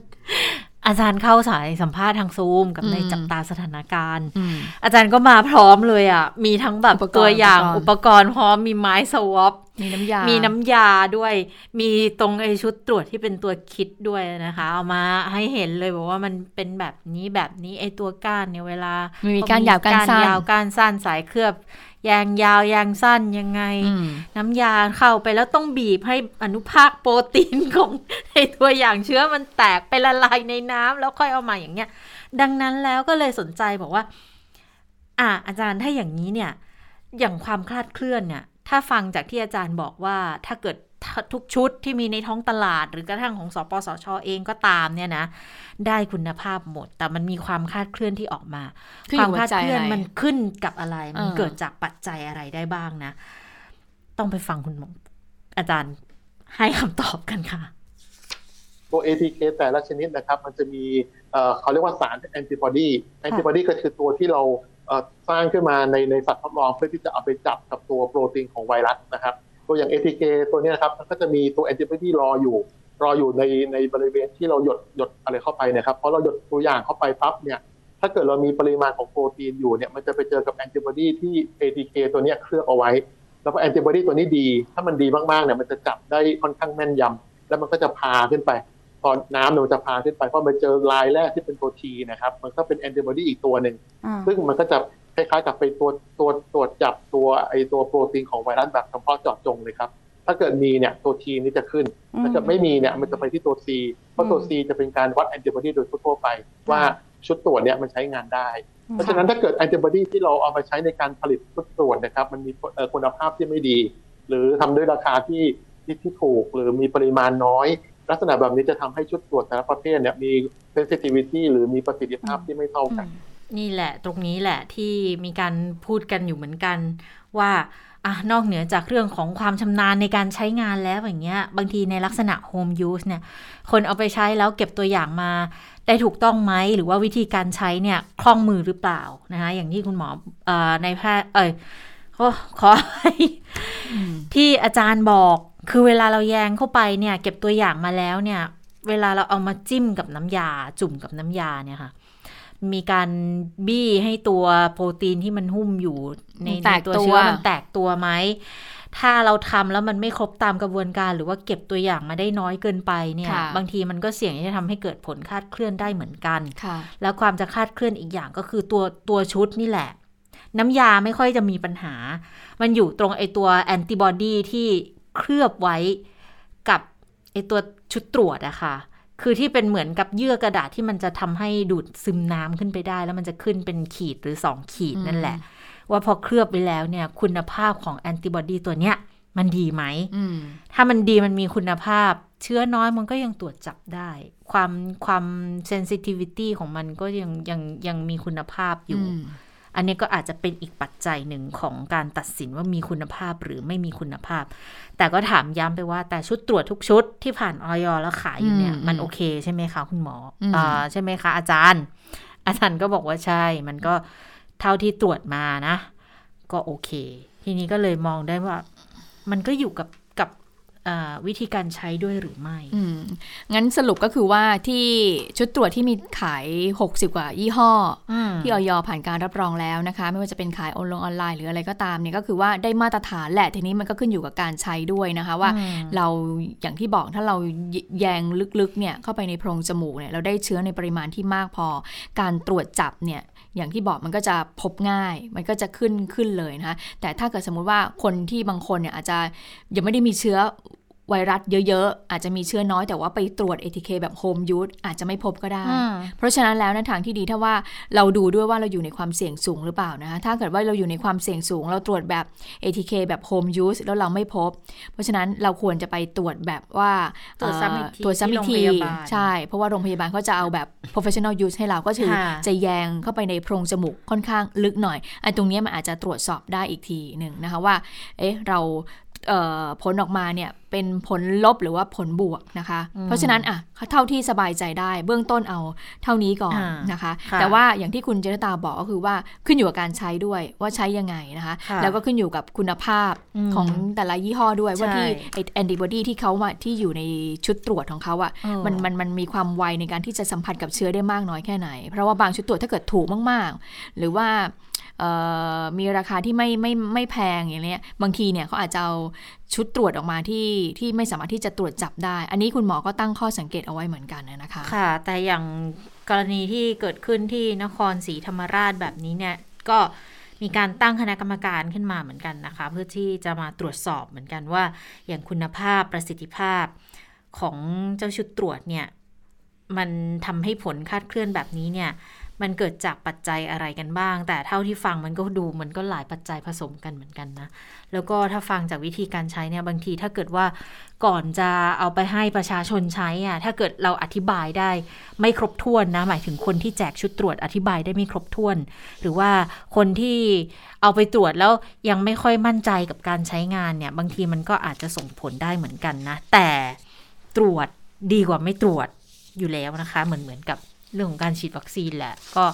อาจารย์เข้าสายสัมภาษณ์ทางซูม กับอืมในจับตาสถานการณ์อืมอาจารย์ก็มาพร้อมเลยอะ มีทั้งแบบอุปกรณ์ตัวอย่างอุอุปปกกรรณ์ณ์พร้อมมีไม้สวอป มีน้ำยามีมีน้ำยาด้วย มีตรงไอชุดตรวจที่เป็นตัวคิดด้วยนะคะ เอามาให้เห็นเลยบอกว่ามันเป็นแบบนี้แบบนี้ไอตัวก้านเนี่ยเวลามันมีก้านยาวก้านสั้นยาวก้านสั้นสายเคลือบยางยาวยางสั้นยังไงอืมน้ำยาเข้าไปแล้วต้องบีบให้อนุภาคโปรตีนของในตัวอย่างเชื้อมันแตกไปละลายในน้ำแล้วค่อยเอามาอย่างเงี้ย ดังนั้นแล้วก็เลยสนใจบอกว่า อะอาจารย์ถ้าอย่างนี้เนี่ย อย่างความคลาดเคลื่อนเนี่ย ถ้าฟังจากที่อาจารย์บอกว่าถ้าเกิดทุกชุดที่มีในท้องตลาด หรือกระทั่งของสปสชเองก็ตามเนี่ยนะ ได้คุณภาพหมด แต่มันมีความคลาดเคลื่อนที่ออกมาขึ้นคอวามยู่คลาดกับเคลื่อนใจอะไรมันขึ้นกับอะไร มันเออเกิดจากปัจจัยอะไรได้บ้างนะ ต้องไปฟังคุณหมออาจารย์ให้คำตอบกันค่ะ ตัว ATK แต่ละชนิดนะครับ มันจะมีเอ่อเขาเรียกว่าสารแอนติบอดีแอนติบอดีก็คือตัวที่เราเอ่อ สร้างขึ้นมาในในสัตว์ทดลองเพื่อที่จะเอาไปจับกับตัวโปรตีนของไวรัสนะครับ ตัวอย่าง ATK ตัวนี้นะครับมันก็จะมีตัวแอนติบอดีรออยู่ รออยู่ในในบริเวณที่เราหยดหยดอะไรเข้าไปนะครับเพราะเราหยดตัวอย่างเข้าไปปั๊บเนี่ยถ้าเกิดเรามีปริมาณของโปรตีนอยู่เนี่ยมันจะไปเจอกับแอนติบอดีที่ ATK ตัวนี้เคลือบเอาไว้ แล้วพอแอนติบอดีตัวนี้ดี ถ้ามันดีมากๆเนี่ยมันจะจับได้ค่อนข้างแม่นยำแล้วมันก็จะพาขึ้นไป ตอนน้ำเนี่ยมันจะพาขึ้นไปเพราะมันเจอลายแรกที่เป็นตัวทีนะครับมันก็เป็นแอนติบอดีอีกตัวหนึ่งซึ่งมันก็จะคล้ายๆกับไปตัวตัวตรวจจับตัวไอตัวโปรตีนของไวรัสแบบเฉพาะเจาะจงเลยครับ ถ้าเกิดมีเนี่ยตัวทีนี้จะขึ้นถ้าเกิดไม่มีเนี่ยมันจะไปที่ตัว C เพราะตัว C จะเป็นการวัดแอนติบอดีโดยทั่วๆไป ว่าชุดตรวจเนี่ยมันใช้งานได้ เพราะฉะนั้นถ้าเกิดแอนติบอดีที่เราเอามาใช้ในการผลิตชุดตรวจนะครับ มันมีเอ่อคุณภาพที่ไม่ดี หรือทำด้วยราคาที่ที่ที่ถูกหรือมีปริมาณน้อย ลักษณะแบบนี้จะทำให้ชุดตรวจแต่ละประเภทเนี่ยมี sensitivity หรือมีประสิทธิภาพที่ไม่เท่ากัน นี่แหละตรงนี้แหละที่มีการพูดกันอยู่เหมือนกัน ว่าอะนอกเหนือจากเรื่องของความชำนาญในการใช้งานแล้วอย่างเงี้ย บางทีในลักษณะ home use เนี่ย คนเอาไปใช้แล้วเก็บตัวอย่างมา ได้ถูกต้องไหม หรือว่าวิธีการใช้เนี่ย คล่องมือหรือเปล่านะคะ อย่างที่คุณหมอเอ่อในแพทย์ เอ่ยขอขอให้ที่อาจารย์บอก คือเวลาเราแยงเข้าไปเนี่ยเก็บตัวอย่างมาแล้วเนี่ย เวลาเราเอามาจิ้มกับน้ำยา จุ่มกับน้ำยาเนี่ยค่ะ มีการบี้ให้ตัวโปรตีนที่มันหุ้มอยู่ในแตในกตัวตัวเชื้อมันแตกตัวไหมถ้าเราทำแล้วมันไม่ครบตามกระบวนการ หรือว่าเก็บตัวอย่างมาได้น้อยเกินไปเนี่ยค่ะบางทีมันก็เสี่ยงที่จะทำให้เกิดผลคลาดเคลื่อนได้เหมือนกันค่ะแล้วความจะคลาดเคลื่อนอีกอย่างก็คือตัวตัวชุดนี่แหละ น้ำยาไม่ค่อยจะมีปัญหา มันอยู่ตรงไอตัวแอนติบอดีที่ เคลือบไว้กับไอตัวชุดตรวจอะค่ะ คือที่เป็นเหมือนกับเยื่อกระดาษที่มันจะทำให้ดูดซึมน้ำขึ้นไปได้ แล้วมันจะขึ้นเป็นขีดหรือสองขีดนั่นแหละ ว่าพอเคลือบไปแล้วเนี่ย คุณภาพของแอนติบอดีตัวเนี้ยมันดีไหมอืมถ้ามันดีมันมีคุณภาพ เชื้อน้อยมันก็ยังตรวจจับได้ ความความเซนซิทิวิตี้ของมันก็ยังยังยังมีคุณภาพอยู่ อืมอันนี้ก็อาจจะเป็นอีกปัจจัยหนึ่งของการตัดสินว่ามีคุณภาพหรือไม่มีคุณภาพ แต่ก็ถามย้ำไปว่าแต่ชุดตรวจทุกชุดที่ผ่านออยแล้วขายอยู่เนี่ยอืมมันโอเคใช่ไหมคะคุณหมออมอ่าใช่ไหมคะอาจารย์ อาจารย์ก็บอกว่าใช่ มันก็เท่าที่ตรวจมานะ ก็โอเค ทีนี้ก็เลยมองได้ว่า มันก็อยู่กับกับอ่า วิธีการใช้ด้วยหรือไม่อืมงั้นสรุปก็คือว่าที่ชุดตรวจที่มีขาย 60 กว่ายี่ห้ออมที่ออยผ่านการรับรองแล้วนะคะ ไม่ว่าจะเป็นขายออนไลน์หรืออะไรก็ตามเนี่ยก็คือว่าได้มาตรฐานแหละทีนี้มันก็ขึ้นอยู่กับการใช้ด้วยนะคะว่าอืมเราอย่างที่บอกถ้าเราแยงลึกๆเนี่ยเข้าไปในโพรงจมูกเนี่ยเราได้เชื้อในปริมาณที่มากพอ การตรวจจับเนี่ย อย่างที่บอกมันก็จะพบง่าย มันก็จะขึ้นขึ้นเลยนะคะแต่ถ้าเกิดสมมุติว่าคนที่บางคนเนี่ยอาจจะยังไม่ได้มีเชื้อ ไวรัสเยอะๆ อาจจะมีเชื้อน้อยแต่ว่าไปตรวจ ATK แบบโฮมยูสอาจจะไม่พบก็ได้อืมเพราะฉะนั้นแล้วในทางที่ดีถ้าว่าเราดูด้วยว่าเราอยู่ในความเสี่ยงสูงหรือเปล่านะคะถ้าเกิดว่าเราอยู่ในความเสี่ยงสูง เราตรวจแบบ ATK แบบ home use แล้วเราไม่พบ เพราะฉะนั้นเราควรจะไปตรวจแบบว่าตรวจซ้ำอีกทีเตรวจซ้ำอีกทีที่โรงพยาบาลใช่ เพราะว่าโรงพยาบาลเขาจะเอาแบบ professional use ให้เราก็คือค่ะจะแยงเข้าไปในโพรงจมูกค่อนข้างลึกหน่อยไอ้ตรงเนี้ยมันอาจจะตรวจสอบได้อีกทีหนึ่งนะคะว่า เอ๊ะเรา ผลออกมาเนี่ยเป็นผลลบหรือว่าผลบวกนะคะ เพราะฉะนั้นอะเท่าที่สบายใจได้เบื้องต้นเอาเท่านี้ก่อนนะคะ แต่ว่าอย่างที่คุณเจษตาบอกก็คือว่าขึ้นอยู่กับการใช้ด้วยว่าใช้ยังไงนะคะ แล้วก็ขึ้นอยู่กับคุณภาพของแต่ละยี่ห้อด้วยว่าที่ไอแอนติบอดีที่เขามาที่อยู่ในชุดตรวจของเขาอะ่ะมันมันมันมีความไวในการที่จะสัมผัสกับเชื้อได้มากน้อยแค่ไหน เพราะว่าบางชุดตรวจถ้าเกิดถูกมาก ๆ หรือว่า มีราคาที่ไม่ไม่ไม่แพงอย่างเนี้ยบางทีเนี่ยเขาอาจจะเอาชุดตรวจออกมาที่ที่ไม่สามารถที่จะตรวจจับได้ อันนี้คุณหมอก็ตั้งข้อสังเกตเอาไว้เหมือนกันนะคะ ค่ะ แต่อย่างกรณีที่เกิดขึ้นที่นครศรีธรรมราชแบบนี้เนี่ยก็มีการตั้งคณะกรรมการขึ้นมาเหมือนกันนะคะ เพื่อที่จะมาตรวจสอบเหมือนกันว่า อย่างคุณภาพประสิทธิภาพของเจ้าชุดตรวจเนี่ยมันทำให้ผลคาดเคลื่อนแบบนี้เนี่ย มันเกิดจากปัจจัยอะไรกันบ้าง แต่เท่าที่ฟังมันก็ดูมันก็หลายปัจจัยผสมกันเหมือนกันนะ แล้วก็ถ้าฟังจากวิธีการใช้เนี่ยบางทีถ้าเกิดว่าก่อนจะเอาไปให้ประชาชนใช้อะถ้าเกิดเราอธิบายได้ไม่ครบถ้วนนะ หมายถึงคนที่แจกชุดตรวจอธิบายได้ไม่ครบถ้วน หรือว่าคนที่เอาไปตรวจแล้วยังไม่ค่อยมั่นใจกับการใช้งานเนี่ย บางทีมันก็อาจจะส่งผลได้เหมือนกันนะ แต่ตรวจดีกว่าไม่ตรวจอยู่แล้วนะคะ เหมือนเหมือนกับ เรื่องของการฉีดวัคซีนแหละ ก็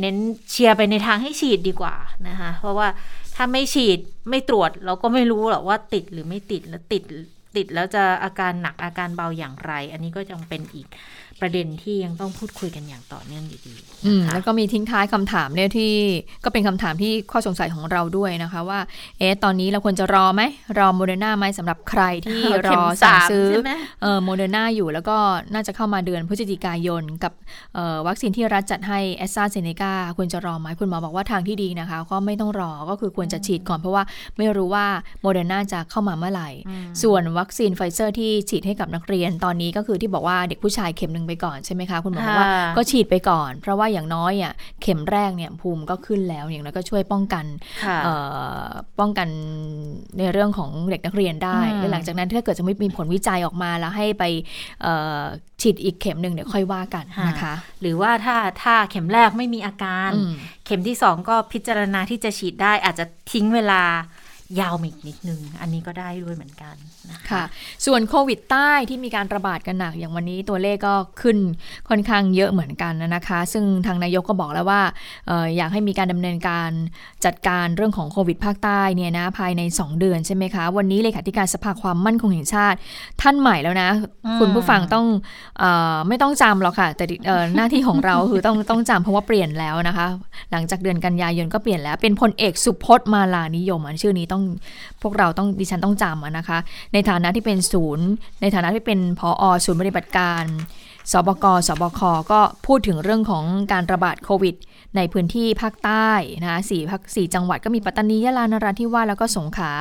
เน้นเชียร์ไปในทางให้ฉีดดีกว่านะคะ เพราะว่าถ้าไม่ฉีดไม่ตรวจเราก็ไม่รู้หรอกว่าติดหรือไม่ติดแล้วติดติดแล้วจะอาการหนักอาการเบาอย่างไร อันนี้ก็จังเป็นอีก ประเด็นที่ยังต้องพูดคุยกันอย่างต่อเนื่องดีๆอืมแล้วก็มีทิ้งท้ายคำถามเนี่ยที่ก็เป็นคำถามที่ข้อสงสัยของเราด้วยนะคะว่า เอ๊ะตอนนี้เราควรจะรอไหมรอโมเดอร์นาไหมสำหรับใครที่รอสั่งซื้อเออโมเดอร์นาอยู่แล้วก็น่าจะเข้ามาเดือนพฤศจิกายนกับวัคซีนที่รัฐจัดให้แอสตราเซเนกาควรจะรอไหมคุณหมอบอกว่าทางที่ดีนะคะ ก็ไม่ต้องรอก็คือควรจะฉีดก่อนเพราะว่าไม่รู้ว่าโมเดอร์นาจะเข้ามาเมื่อไหร่ ส่วนวัคซีนไฟเซอร์ที่ฉีดให้กับนักเรียนตอนนี้ก็คือที่บอกว่าเด็กผู้ชายเข็มหนึ่งไปก่อนใช่ไหมคะ คุณหมอบอกว่าก็ฉีดไปก่อน เพราะว่าอย่างน้อยอะเข็มแรกเนี่ยภูมิก็ขึ้นแล้วอย่างน้อยก็ช่วยป้องกันป้องกันในเรื่องของเด็กนักเรียนได้และหลังจากนั้นถ้าเกิดจะไม่มีผลวิจัยออกมาแล้วให้ไปฉีดอีกเข็มหนึ่งเดี๋ยวค่อยว่ากันนะคะ หรือว่าถ้าถ้าเข็มแรกไม่มีอาการ เข็มที่สองก็พิจารณาที่จะฉีดได้อาจจะทิ้งเวลา ยาวอีกนิดนึง อันนี้ก็ได้ด้วยเหมือนกันนะคะคะส่วนโควิดใต้ที่มีการระบาดกันหนักอย่างวันนี้ตัวเลขก็ขึ้นค่อนข้างเยอะเหมือนกันนะคะ ซึ่งทางนายกก็บอกแล้วว่าอออยากให้มีการดำเนินการจัดการเรื่องของโควิดภาคใต้เนี่ยนะภายใน 2 เดือนใช่ไหมคะ วันนี้เลขาธิการสภาความมั่นคงแห่งชาติ ท่านใหม่แล้วนะ คุณผู้ฟังต้องอไม่ต้องจำหรอกค่ะ แต่หน้าที่ของเราคือต้องต้องจำเพราะว่าเปลี่ยนแล้วนะคะ หลังจากเดือนกันยายนก็เปลี่ยนแล้วเป็นพลเอกสุพจน์มาลานิยมอันชื่อนี้ต้องพวกเราต้องดิฉันต้องจำนะคะ ในฐานะที่เป็นศูนย์ ในฐานะที่เป็นพออศูนย์ปฏิบัติการสบกสบคก็พูดถึงเรื่องของการระบาดโควิด ในพื้นที่ภาคใต้นะสี่ภาคสี่จังหวัดก็มีปัตตานียะลานราธิวาสแล้วก็สงขลา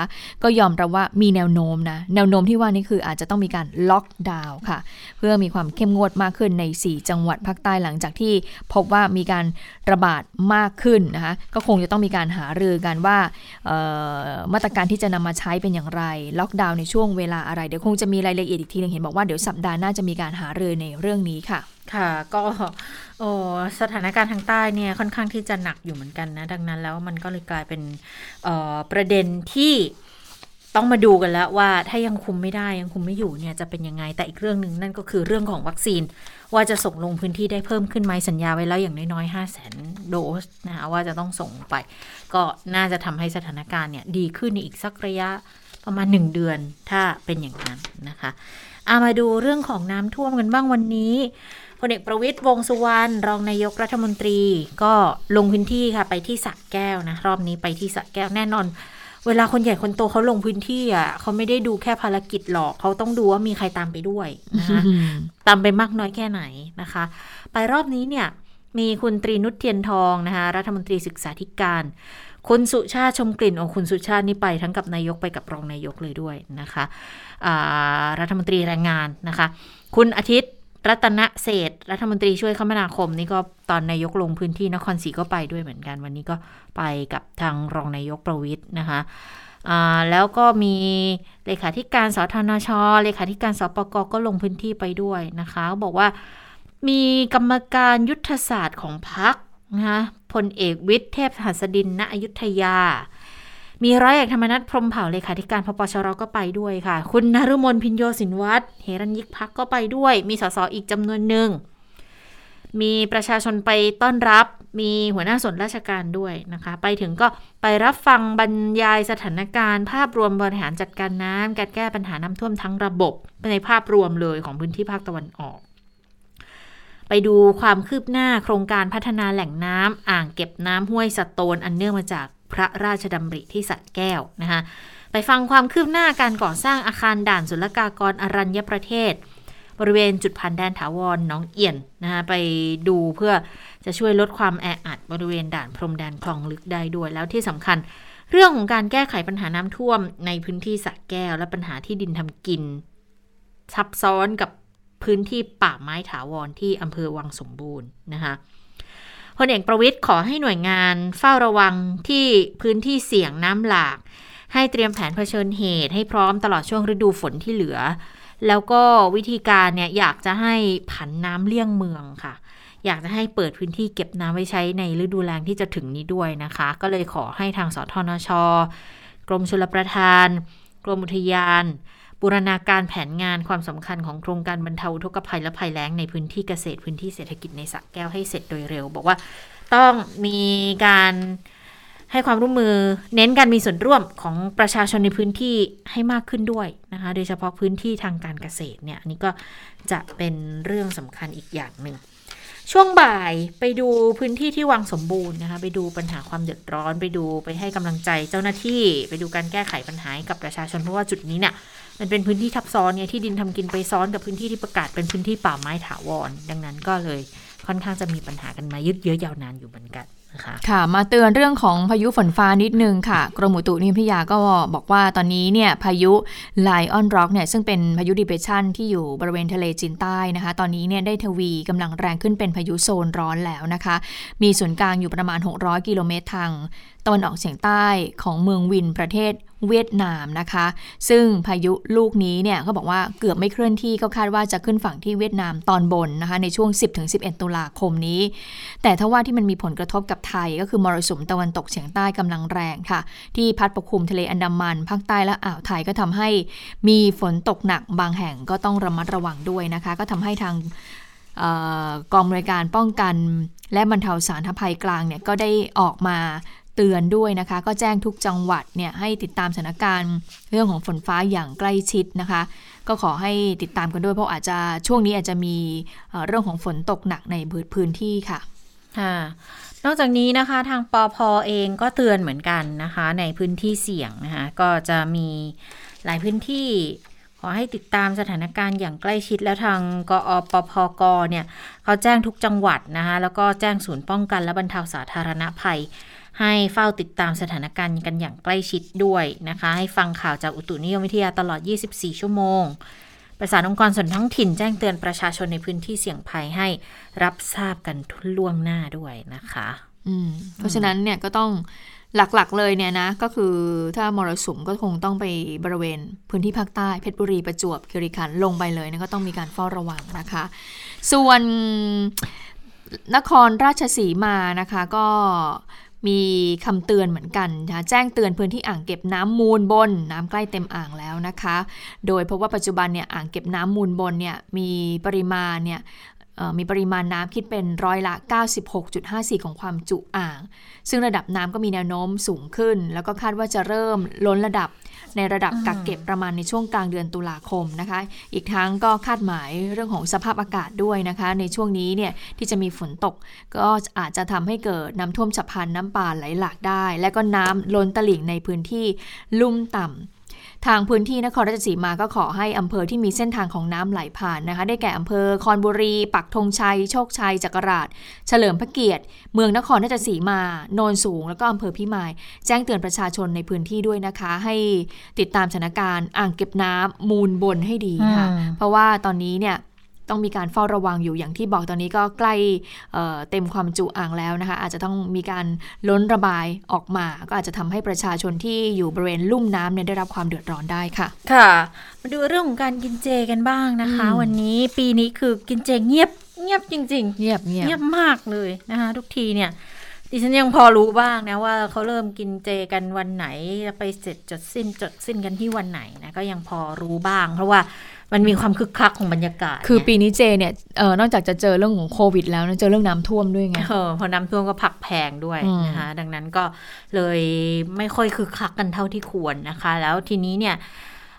ก็ยอมรับว่ามีแนวโน้มนะแนวโน้มที่ว่านี่คืออาจจะต้องมีการล็อกดาวน์ค่ะ เพื่อมีความเข้มงวดมากขึ้นใน 4 จังหวัดภาคใต้หลังจากที่พบว่ามีการระบาดมากขึ้นนะคะก็คงจะต้องมีการหารือกันว่ามาตรการที่จะนำมาใช้เป็นอย่างไร ล็อกดาวน์ในช่วงเวลาอะไร เดี๋ยวคงจะมีรายละเอียดอีกทีนึงเห็นบอกว่าเดี๋ยวสัปดาห์หน้าจะมีการหารือในเรื่องนี้ค่ะ ค่ะก็โอ้สถานการณ์ทางใต้เนี่ยค่อนข้างที่จะหนักอยู่เหมือนกันนะ ดังนั้นแล้วมันก็เลยกลายเป็นประเด็นที่ต้องมาดูกันแล้วว่าถ้ายังคุมไม่ได้ยังคุมไม่อยู่เนี่ยจะเป็นยังไง แต่อีกเรื่องหนึ่งนั่นก็คือเรื่องของวัคซีน ว่าจะส่งลงพื้นที่ได้เพิ่มขึ้นไหมสัญญาไว้แล้วอย่างน้อยๆห้าแสนโดสนะคะว่าจะต้องส่งไป ก็น่าจะทำให้สถานการณ์เนี่ยดีขึ้นในอีกสักระยะประมาณหนึ่งเดือนถ้าเป็นอย่างนั้นนะคะ เอามาดูเรื่องของน้ำท่วมกันบ้างวันนี้ พลเอกประวิตยวงสุวรรณรองนายกรัฐมนตรีก็ลงพื้นที่ค่ะไปที่สักแก้วนะ รอบนี้ไปที่สักแก้วแน่นอน เวลาคนใหญ่คนโตเขาลงพื้นที่อะเขาไม่ได้ดูแค่ภารกิจหรอกเขาต้องดูว่ามีใครตามไปด้วยนะคะตามไปมากน้อยแค่ไหนนะคะ ไปรอบนี้เนี่ยมีคุณตรีนุชเทียนทองนะคะรัฐมนตรีศึกษาธิการคุณสุชาติชมกลิ่นองคุณสุชาตินี่ไปทั้งกับนายกไปกับรองนายกเลยด้วยนะคะรัฐมนตรีแรงงานนะคะ คุณอาทิตย์ รัตนเศษรัฐมนตรีช่วยคมนาคม นี่ก็ตอนนายกลงพื้นที่นครศรีก็ไปด้วยเหมือนกัน วันนี้ก็ไปกับทางรองนายกประวิทย์นะคะแล้วก็มีเลขาธิการสทนชเลขาธิการสปกก็ลงพื้นที่ไปด้วยนะคะบอกว่ามีกรรมการยุทธศาสตร์ของพักนะคะพลเอกวิทย์เทพหัสดินณอยุธยา มีร้อยเอกธรรมนัฐพรมเผ่าเลขาธิการพปชรก็ไปด้วยค่ะ คุณนฤมลพินโยสินวัตรเฮรัญยิกพักก็ไปด้วย มีสสอีกจำนวนหนึ่ง มีประชาชนไปต้อนรับ มีหัวหน้าส่วนราชการด้วยนะคะ ไปถึงก็ไปรับฟังบรรยายสถานการณ์ ภาพรวมบริหารจัดการน้ำการแก้ปัญหาน้ำท่วมทั้งระบบในภาพรวมเลยของพื้นที่ภาคตะวันออกไปดูความคืบหน้าโครงการพัฒนาแหล่งน้ำอ่างเก็บน้ำห้วยสะโตนอันเนื่องมาจาก พระราชดำริที่สัตแก้วนะคะไปฟังความคืบหน้าการก่อสร้างอาคารด่านศุลกากรอรัญญประเทศ บริเวณจุดผ่านแดนถาวรน้องเอี่ยนนะคะไปดูเพื่อจะช่วยลดความแออัดบริเวณด่านพรมแดนคลองลึกได้ด้วยแล้วที่สำคัญเรื่องของการแก้ไขปัญหาน้ำท่วมในพื้นที่สระแก้ว และปัญหาที่ดินทำกินซับซ้อนกับพื้นที่ป่าไม้ถาวรที่อำเภอวังสมบูรณ์นะคะ พลเอกประวิทย์ขอให้หน่วยงานเฝ้าระวังที่พื้นที่เสี่ยงน้ำหลาก ให้เตรียมแผนเผชิญเหตุให้พร้อมตลอดช่วงฤดูฝนที่เหลือ แล้วก็วิธีการเนี่ยอยากจะให้ผันน้ำเลี่ยงเมืองค่ะ อยากจะให้เปิดพื้นที่เก็บน้ำไว้ใช้ในฤดูแล้งที่จะถึงนี้ด้วยนะคะ ก็เลยขอให้ทางสทนช กรมชลประทาน กรมอุทยาน บูรณาการแผนงานความสำคัญของโครงการบรรเทาอุกภัยและภัยแล้งในพื้นที่เกษตรพื้นที่เศรษฐกิจในสระแก้วให้เสร็จโดยเร็ว บอกว่าต้องมีการให้ความร่วมมือเน้นการมีส่วนร่วมของประชาชนในพื้นที่ให้มากขึ้นด้วยนะคะ โดยเฉพาะพื้นที่ทางการเกษตรเนี่ยอันนี้ก็จะเป็นเรื่องสำคัญอีกอย่างหนึ่ง ช่วงบ่ายไปดูพื้นที่ที่วังสมบูรณ์นะคะ ไปดูปัญหาความเดือดร้อน ไปดูไปให้กำลังใจเจ้าหน้าที่ ไปดูการแก้ไขปัญหาให้กับประชาชนเพราะว่าจุดนี้เนี่ย มันเป็นพื้นที่ทับซ้อนเนี่ยที่ดินทำกินไปซ้อนกับพื้นที่ที่ประกาศเป็นพื้นที่ป่าไม้ถาวร ดังนั้นก็เลยค่อนข้างจะมีปัญหากันมายืดเยื้อยาวนานอยู่เหมือนกันนะคะค่ะ มาเตือนเรื่องของพายุฝนฟ้านิดนึงค่ะ กรมอุตุนิยมวิทยาก็บอกว่าตอนนี้เนี่ยพายุไลออนร็อกเนี่ยซึ่งเป็นพายุดิเพชันที่อยู่บริเวณทะเลจีนใต้นะคะ ตอนนี้เนี่ยได้ทวีกำลังแรงขึ้นเป็นพายุโซนร้อนแล้วนะคะ มีศูนย์กลางอยู่ประมาณ 600 กิโลเมตรทางตะวันออกเฉียงใต้ของเมืองวินประเทศเวียดนามนะคะ ซึ่งพายุลูกนี้เนี่ยเขาบอกว่าเกือบไม่เคลื่อนที่ก็คาดว่าจะขึ้นฝั่งที่เวียดนามตอนบนนะคะในช่วง 10-11 ตุลาคมนี้ แต่ถ้าว่าที่มันมีผลกระทบกับไทยก็คือมรสุมตะวันตกเฉียงใต้กำลังแรงค่ะ ที่พัดปกคลุมทะเลอันดามันภาคใต้และอ่าวไทยก็ทำให้มีฝนตกหนักบางแห่งก็ต้องระมัดระวังด้วยนะคะ ก็ทำให้ทางออกองบริการป้องกัน และบรรเทาสาธารณภัยกลางเนี่ยก็ได้ออกมา ตือนด้วยนะคะ ก็แจ้งทุกจังหวัดเนี่ยให้ติดตามสถานการณ์เรื่องของฝนฟ้าอย่างใกล้ชิดนะคะ ก็ขอให้ติดตามกันด้วยเพราะอาจจะช่วงนี้อาจจะมีเรื่องของฝนตกหนักในพื้นที่ค่ะค่ะนอกจากนี้นะคะทางปอพอเองก็เตือนเหมือนกันนะคะ ในพื้นที่เสี่ยงนะคะก็จะมีหลายพื้นที่ขอให้ติดตามสถานการณ์อย่างใกล้ชิดแล้วทางกอปพกเนี่ยเขาแจ้งทุกจังหวัดนะคะแล้วก็แจ้งศูนย์ป้องกันและบรรเทาสาธารณภัย ให้เฝ้าติดตามสถานการณ์กันอย่างใกล้ชิดด้วยนะคะ ให้ฟังข่าวจากอุตุนิยมวิทยาตลอด 24 ชั่วโมง ประสานองค์กรส่วนท้องถิ่นแจ้งเตือนประชาชนในพื้นที่เสี่ยงภัยให้รับทราบกันทุนล่วงหน้าด้วยนะคะ อืม เพราะฉะนั้นเนี่ยก็ต้องหลักๆเลยเนี่ยนะ ก็คือถ้ามรสุมก็คงต้องไปบริเวณพื้นที่ภาคใต้เพชรบุรีประจวบคีรีขันธ์ลงไปเลยนะก็ต้องมีการเฝ้าระวังนะคะ ส่วนนครราชสีมานะคะก็ มีคำเตือนเหมือนกันนะแจ้งเตือนพื้นที่อ่างเก็บน้ำมูลบน น้ำใกล้เต็มอ่างแล้วนะคะ โดยเพราะว่าปัจจุบันเนี่ยอ่างเก็บน้ำมูลบนเนี่ยมีปริมาณเนี่ย มีปริมาณน้ำคิดเป็นร้อยละ 96.54 ของความจุอ่าง ซึ่งระดับน้ำก็มีแนวโน้มสูงขึ้น แล้วก็คาดว่าจะเริ่มล้นระดับในระดับกักเก็บประมาณในช่วงกลางเดือนตุลาคมนะคะ อีกทั้งก็คาดหมายเรื่องของสภาพอากาศด้วยนะคะ ในช่วงนี้เนี่ยที่จะมีฝนตก ก็อาจจะทำให้เกิดน้ำท่วมฉับพลันน้ำป่าไหลหลากได้ และก็น้ำล้นตลิ่งในพื้นที่ลุ่มต่ำ ทางพื้นที่นครราชสีมาก็ขอให้อำเภอที่มีเส้นทางของน้ำไหลผ่านนะคะ ได้แก่อำเภอคอนบุรี ปักธงชัย โชคชัย จักราช เฉลิมพระเกียรติ เมืองนครราชสีมา โนนสูง แล้วก็อำเภอพิมาย แจ้งเตือนประชาชนในพื้นที่ด้วยนะคะ ให้ติดตามสถานการณ์อ่างเก็บน้ำมูลบนให้ดีค่ะอืมเพราะว่าตอนนี้เนี่ย ต้องมีการเฝ้าระวังอยู่อย่างที่บอกตอนนี้ก็ใกล้เอ่อเต็มความจุอ่างแล้วนะคะ อาจจะต้องมีการล้นระบายออกมา ก็อาจจะทำให้ประชาชนที่อยู่บริเวณลุ่มน้ำเนี่ยได้รับความเดือดร้อนได้ค่ะ ค่ะ มาดูเรื่องของการกินเจกันบ้างนะคะอืมวันนี้ปีนี้คือกินเจเงียบเงียบจริง ๆ เงียบเงียบเงียบมากเลยนะคะ ทุกทีเนี่ยดิฉันยังพอรู้บ้างนะว่าเขาเริ่มกินเจกันวันไหนจะไปเสร็จจดสิ้นจดสิ้นกันที่วันไหนนะก็ยังพอรู้บ้าง เพราะว่า มันมีความคึกคักของบรรยากาศ คือไงปีนี้เจเนี่ยเออนอกจากจะเจอเรื่องของโควิด แล้วนะเจอเรื่องน้ำท่วมด้วยไงเออพอน้ำท่วมก็ผักแพงด้วยอืมนะคะดังนั้นก็เลยไม่ค่อยคึกคักกันเท่าที่ควรนะคะ แล้วทีนี้เนี่ย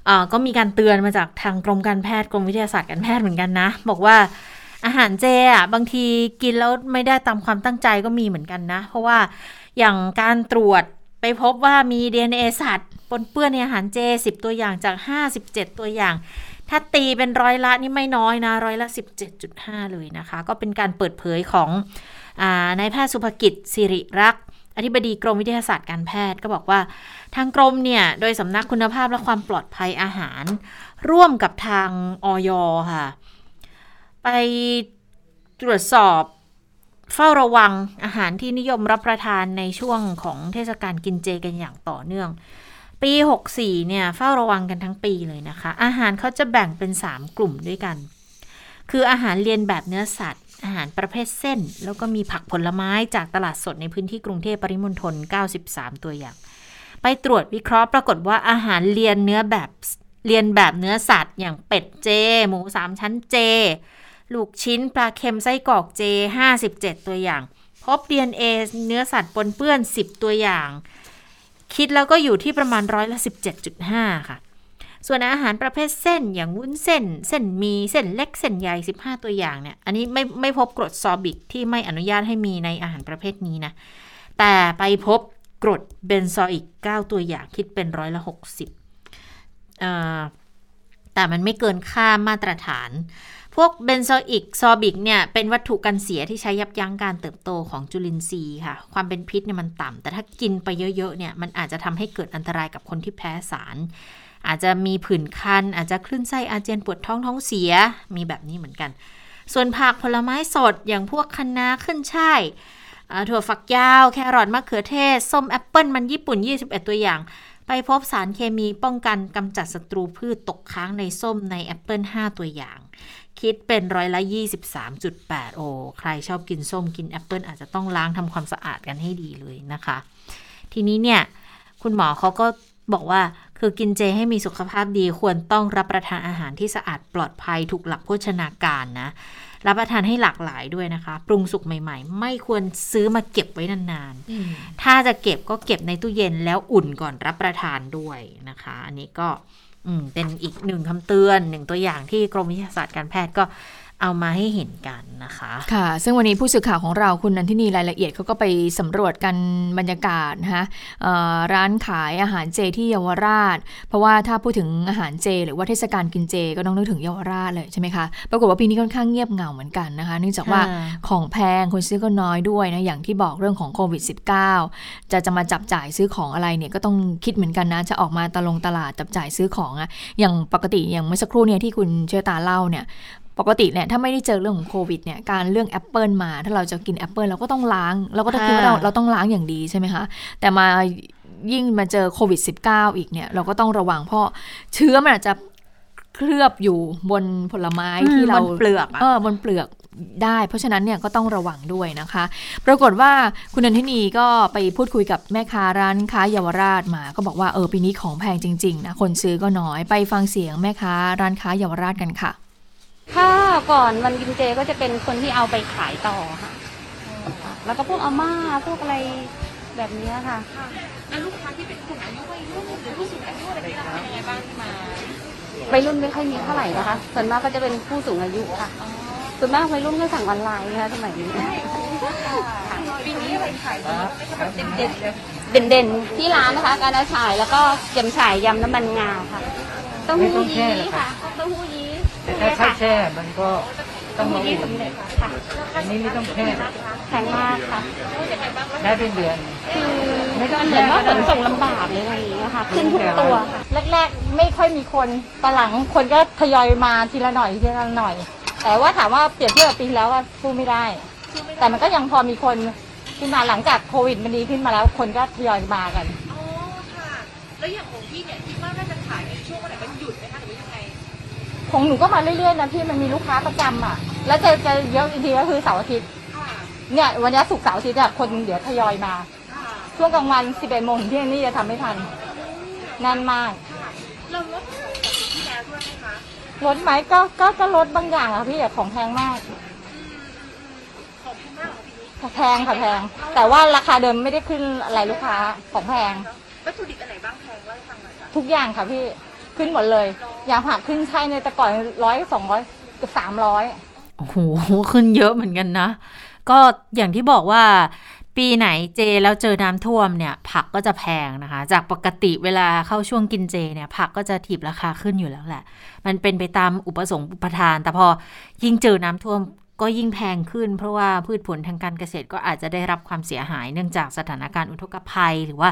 เอ่อก็มีการเตือนมาจากทางกรมการแพทย์กรมวิทยาศาสตร์การแพทย์เหมือนกันนะ บอกว่าอาหารเจอะบางทีกินแล้วไม่ได้ตามความตั้งใจก็มีเหมือนกันนะ เพราะว่าอย่างการตรวจไปพบว่ามี DNA สัตว์ปนเปื้อนในอาหารเจ 10 ตัวอย่างจาก 57 ตัวอย่าง ถ้าตีเป็นร้อยละนี่ไม่น้อยนะร้อยละ 17.5 เลยนะคะ ก็เป็นการเปิดเผยของอานายแพทย์สุภกิจสิริรักษ์อธิบดีกรมวิทยาศาสตร์การแพทย์ก็บอกว่า ทางกรมเนี่ยโดยสำนักคุณภาพและความปลอดภัยอาหาร ร่วมกับทางออยค่ะ ไปตรวจสอบเฝ้าระวังอาหารที่นิยมรับประทานในช่วงของเทศกาลกินเจกันอย่างต่อเนื่อง ปี 64 เนี่ยเฝ้าระวังกันทั้งปีเลยนะคะ อาหารเขาจะแบ่งเป็น 3 กลุ่มด้วยกัน คืออาหารเรียนแบบเนื้อสัตว์ อาหารประเภทเส้น แล้วก็มีผักผลไม้จากตลาดสดในพื้นที่กรุงเทพปริมณฑล 93 ตัวอย่าง ไปตรวจวิเคราะห์ปรากฏว่าอาหารเรียนเนื้อแบบเรียนแบบเนื้อสัตว์ อย่างเป็ดเจ หมูสามชั้นเจ ลูกชิ้นปลาเค็มไส้กรอกเจ 57 ตัวอย่าง พบ DNA เนื้อสัตว์ปนเปื้อน 10 ตัวอย่าง คิดแล้วก็อยู่ที่ประมาณร้อยละ 17.5 ค่ะ ส่วนอาหารประเภทเส้นอย่างวุ้นเส้น เส้นมีเส้นเล็กเส้นใหญ่ 15 ตัวอย่างเนี่ย อันนี้ไม่ไม่พบกรดซอร์บิกที่ไม่อนุญาตให้มีในอาหารประเภทนี้นะ แต่ไปพบกรดเบนโซอิก9 ตัวอย่างคิดเป็นร้อยละ 60แต่มันไม่เกินค่ามาตรฐาน พวกเบนโซอิกซอร์บิกเนี่ยเป็นวัตถุกันเสียที่ใช้ยับยั้งการเติบโตของจุลินทรีย์ค่ะ ความเป็นพิษเนี่ยมันต่ำแต่ถ้ากินไปเยอะๆเนี่ยมันอาจจะทำให้เกิดอันตรายกับคนที่แพ้สาร อาจจะมีผื่นคัน อาจจะคลื่นไส้อาเจียนปวดท้องท้องเสียมีแบบนี้เหมือนกัน ส่วนผักผลไม้สดอย่างพวกคะน้าขึ้นช่ายถั่วฝักยาว แครอทมะเขือเทศ ส้มแอปเปิลมันญี่ปุ่น 21 ตัวอย่าง ไปพบสารเคมีป้องกันกำจัดศัตรูพืชตกค้างในส้มในแอปเปิล5ตัวอย่าง คิดเป็นร้อยละ 23.8 โอ้ใครชอบกินส้มกินแอปเปิลอาจจะต้องล้างทำความสะอาดกันให้ดีเลยนะคะ ทีนี้เนี่ย คุณหมอเขาก็บอกว่าคือกินเจให้มีสุขภาพดีควรต้องรับประทานอาหารที่สะอาดปลอดภัยถูกหลักโภชนาการนะ รับประทานให้หลากหลายด้วยนะคะ ปรุงสุกใหม่ ๆ ไม่ควรซื้อมาเก็บไว้นานๆ ถ้าจะเก็บก็เก็บในตู้เย็นแล้วอุ่นก่อนรับประทานด้วยนะคะ อันนี้ก็อืม เป็นอีกหนึ่งคำเตือนหนึ่งตัวอย่างที่กรมวิทยาศาสตร์การแพทย์ก็ เอามาให้เห็นกันนะคะ ค่ะ ซึ่งวันนี้ผู้สื่อข่าวของเราคุณนันทินีรายละเอียดเขาก็ไปสำรวจกันบรรยากาศนะคะเอ่อร้านขายอาหารเจที่เยาวราช เพราะว่าถ้าพูดถึงอาหารเจ หรือว่าเทศกาลกินเจก็ต้องนึกถึงเยาวราชเลยใช่ไหมคะ ปรากฏว่าปีนี้ค่อนข้างเงียบเหงาเหมือนกันนะคะ เนื่องจากว่าค่ะของแพงคนซื้อก็น้อยด้วยนะ อย่างที่บอกเรื่องของโควิด -19 จะจะมาจับจ่ายซื้อของอะไรเนี่ยก็ต้องคิดเหมือนกันนะ จะออกมาตะลงตลาดจับจ่ายซื้อของอะอย่างปกติอย่างเมื่อสักครู่เนี่ยที่คุณเชอตาเล่าเนี่ย ปกติเนี่ยถ้าไม่ได้เจอเรื่องของโควิดเนี่ยการเรื่องแอปเปิลมา ถ้าเราจะกินแอปเปิลเราก็ต้องล้าง เราก็ต้องคิดว่าเราค่ะเราต้องล้างอย่างดีใช่ไหมคะ แต่มายิ่งมาเจอโควิด -19 อีกเนี่ยเราก็ต้องระวังเพราะเชื้อมันอาจจะเคลือบอยู่บนผลไม้ที่เราบนเปลือกอะเออบนเปลือกได้ เพราะฉะนั้นเนี่ยก็ต้องระวังด้วยนะคะ ปรากฏว่าคุณนันทินีก็ไปพูดคุยกับแม่ค้าร้านค้าเยาวราชมา ก็บอกว่าเออปีนี้ของแพงจริงๆนะคนซื้อก็น้อยไปฟังเสียงแม่ค้าร้านค้าเยาวราชกันค่ะ ถ้าก่อนวันกินเจก็จะเป็นคนที่เอาไปขายต่อค่ะ แล้วก็พวกอาม่าพวกอะไรแบบเนี้ยค่ะ แล้วลูกค้าที่เป็นกลุ่มอายุวัยรุ่นหรือผู้สูงอายุอะไรที่เราเป็นยังไงบ้างที่มาวัยรุ่นไม่ค่อยมีเท่าไหร่นะคะ ส่วนมากก็จะเป็นผู้สูงอายุค่ะ ส่วนมากวัยรุ่นก็สั่งออนไลน์นะคะสมัยนี้ปีนี้อะไรขายเด่นเด่นๆที่ร้านนะคะ การเอาฉ่ายแล้วก็ยำฉ่ายยำน้ำมันงาค่ะเต้าหู้ยี้ค่ะเต้าหู้ยี้ แต่ถ้าถ้าแช่มันก็ต้องมาอุ่นค่ะอันนี้ไม่ต้องแช่แพงมากค่ะ ได้เป็นเดือนคือมันเหมือนว่าขนส่งลำบากเลยอะไรอย่างเงี้ยค่ะ ขึ้นทุกตัว แรกๆ ไม่ค่อยมีคนตอนหลังคนก็ทยอยมาทีละหน่อยทีละหน่อย แต่ว่าถามว่าเปรียบเทียบกับปีที่แล้วว่าสู้ไม่ได้ แต่มันก็ยังพอมีคนขึ้นมาหลังจากโควิดมันดีขึ้นมาแล้ว คนก็ทยอยมากัน อ๋อค่ะ แล้วอย่างของพี่เนี่ยคิดว่าน่าจะขายในช่วงวันไหนมันหยุดไหม ของหนูก็มาเรื่อยๆนะพี่มันมีลูกค้าประจำอะ แล้วจะจะเยอะอีกทีก็คือเสาร์อาทิตย์ค่ะเนี่ยวันนี้ศุกร์เสาร์อาทิตย์เนี่ยคนเดี๋ยวทยอยมาช่วงกลางวัน 11โมงถึงเที่ยงนี่จะทำไม่ทันแน่นมากเราลดที่แล้วด้วยไหมคะลดไหมก็ก็ก็ลดบางอย่างอะพี่แต่ของแพงมากของแพงมากของปีนี้แพงค่ะแพง แต่ว่าราคาเดิมไม่ได้ขึ้นอะไรลูกค้าของแพง วัตถุดิบอันไหนบ้างแพงเล่าให้ฟังหน่อยค่ะทุกอย่างค่ะพี่ ขึ้นหมดเลยอย่างผักขึ้นใช่ในแต่ก่อนร้อยสองร้อยเกือบสามร้อยโอ้โหขึ้นเยอะเหมือนกันนะ ก็อย่างที่บอกว่าปีไหนเจแล้วเจอน้ำท่วมเนี่ย ผักก็จะแพงนะคะ จากปกติเวลาเข้าช่วงกินเจเนี่ย ผักก็จะถีบราคาขึ้นอยู่แล้วแหละ มันเป็นไปตามอุปสงค์อุปทาน แต่พอยิ่งเจอน้ำท่วมก็ยิ่งแพงขึ้น เพราะว่าพืชผลทางการเกษตรก็อาจจะได้รับความเสียหายเนื่องจากสถานการณ์อุทกภัย หรือว่า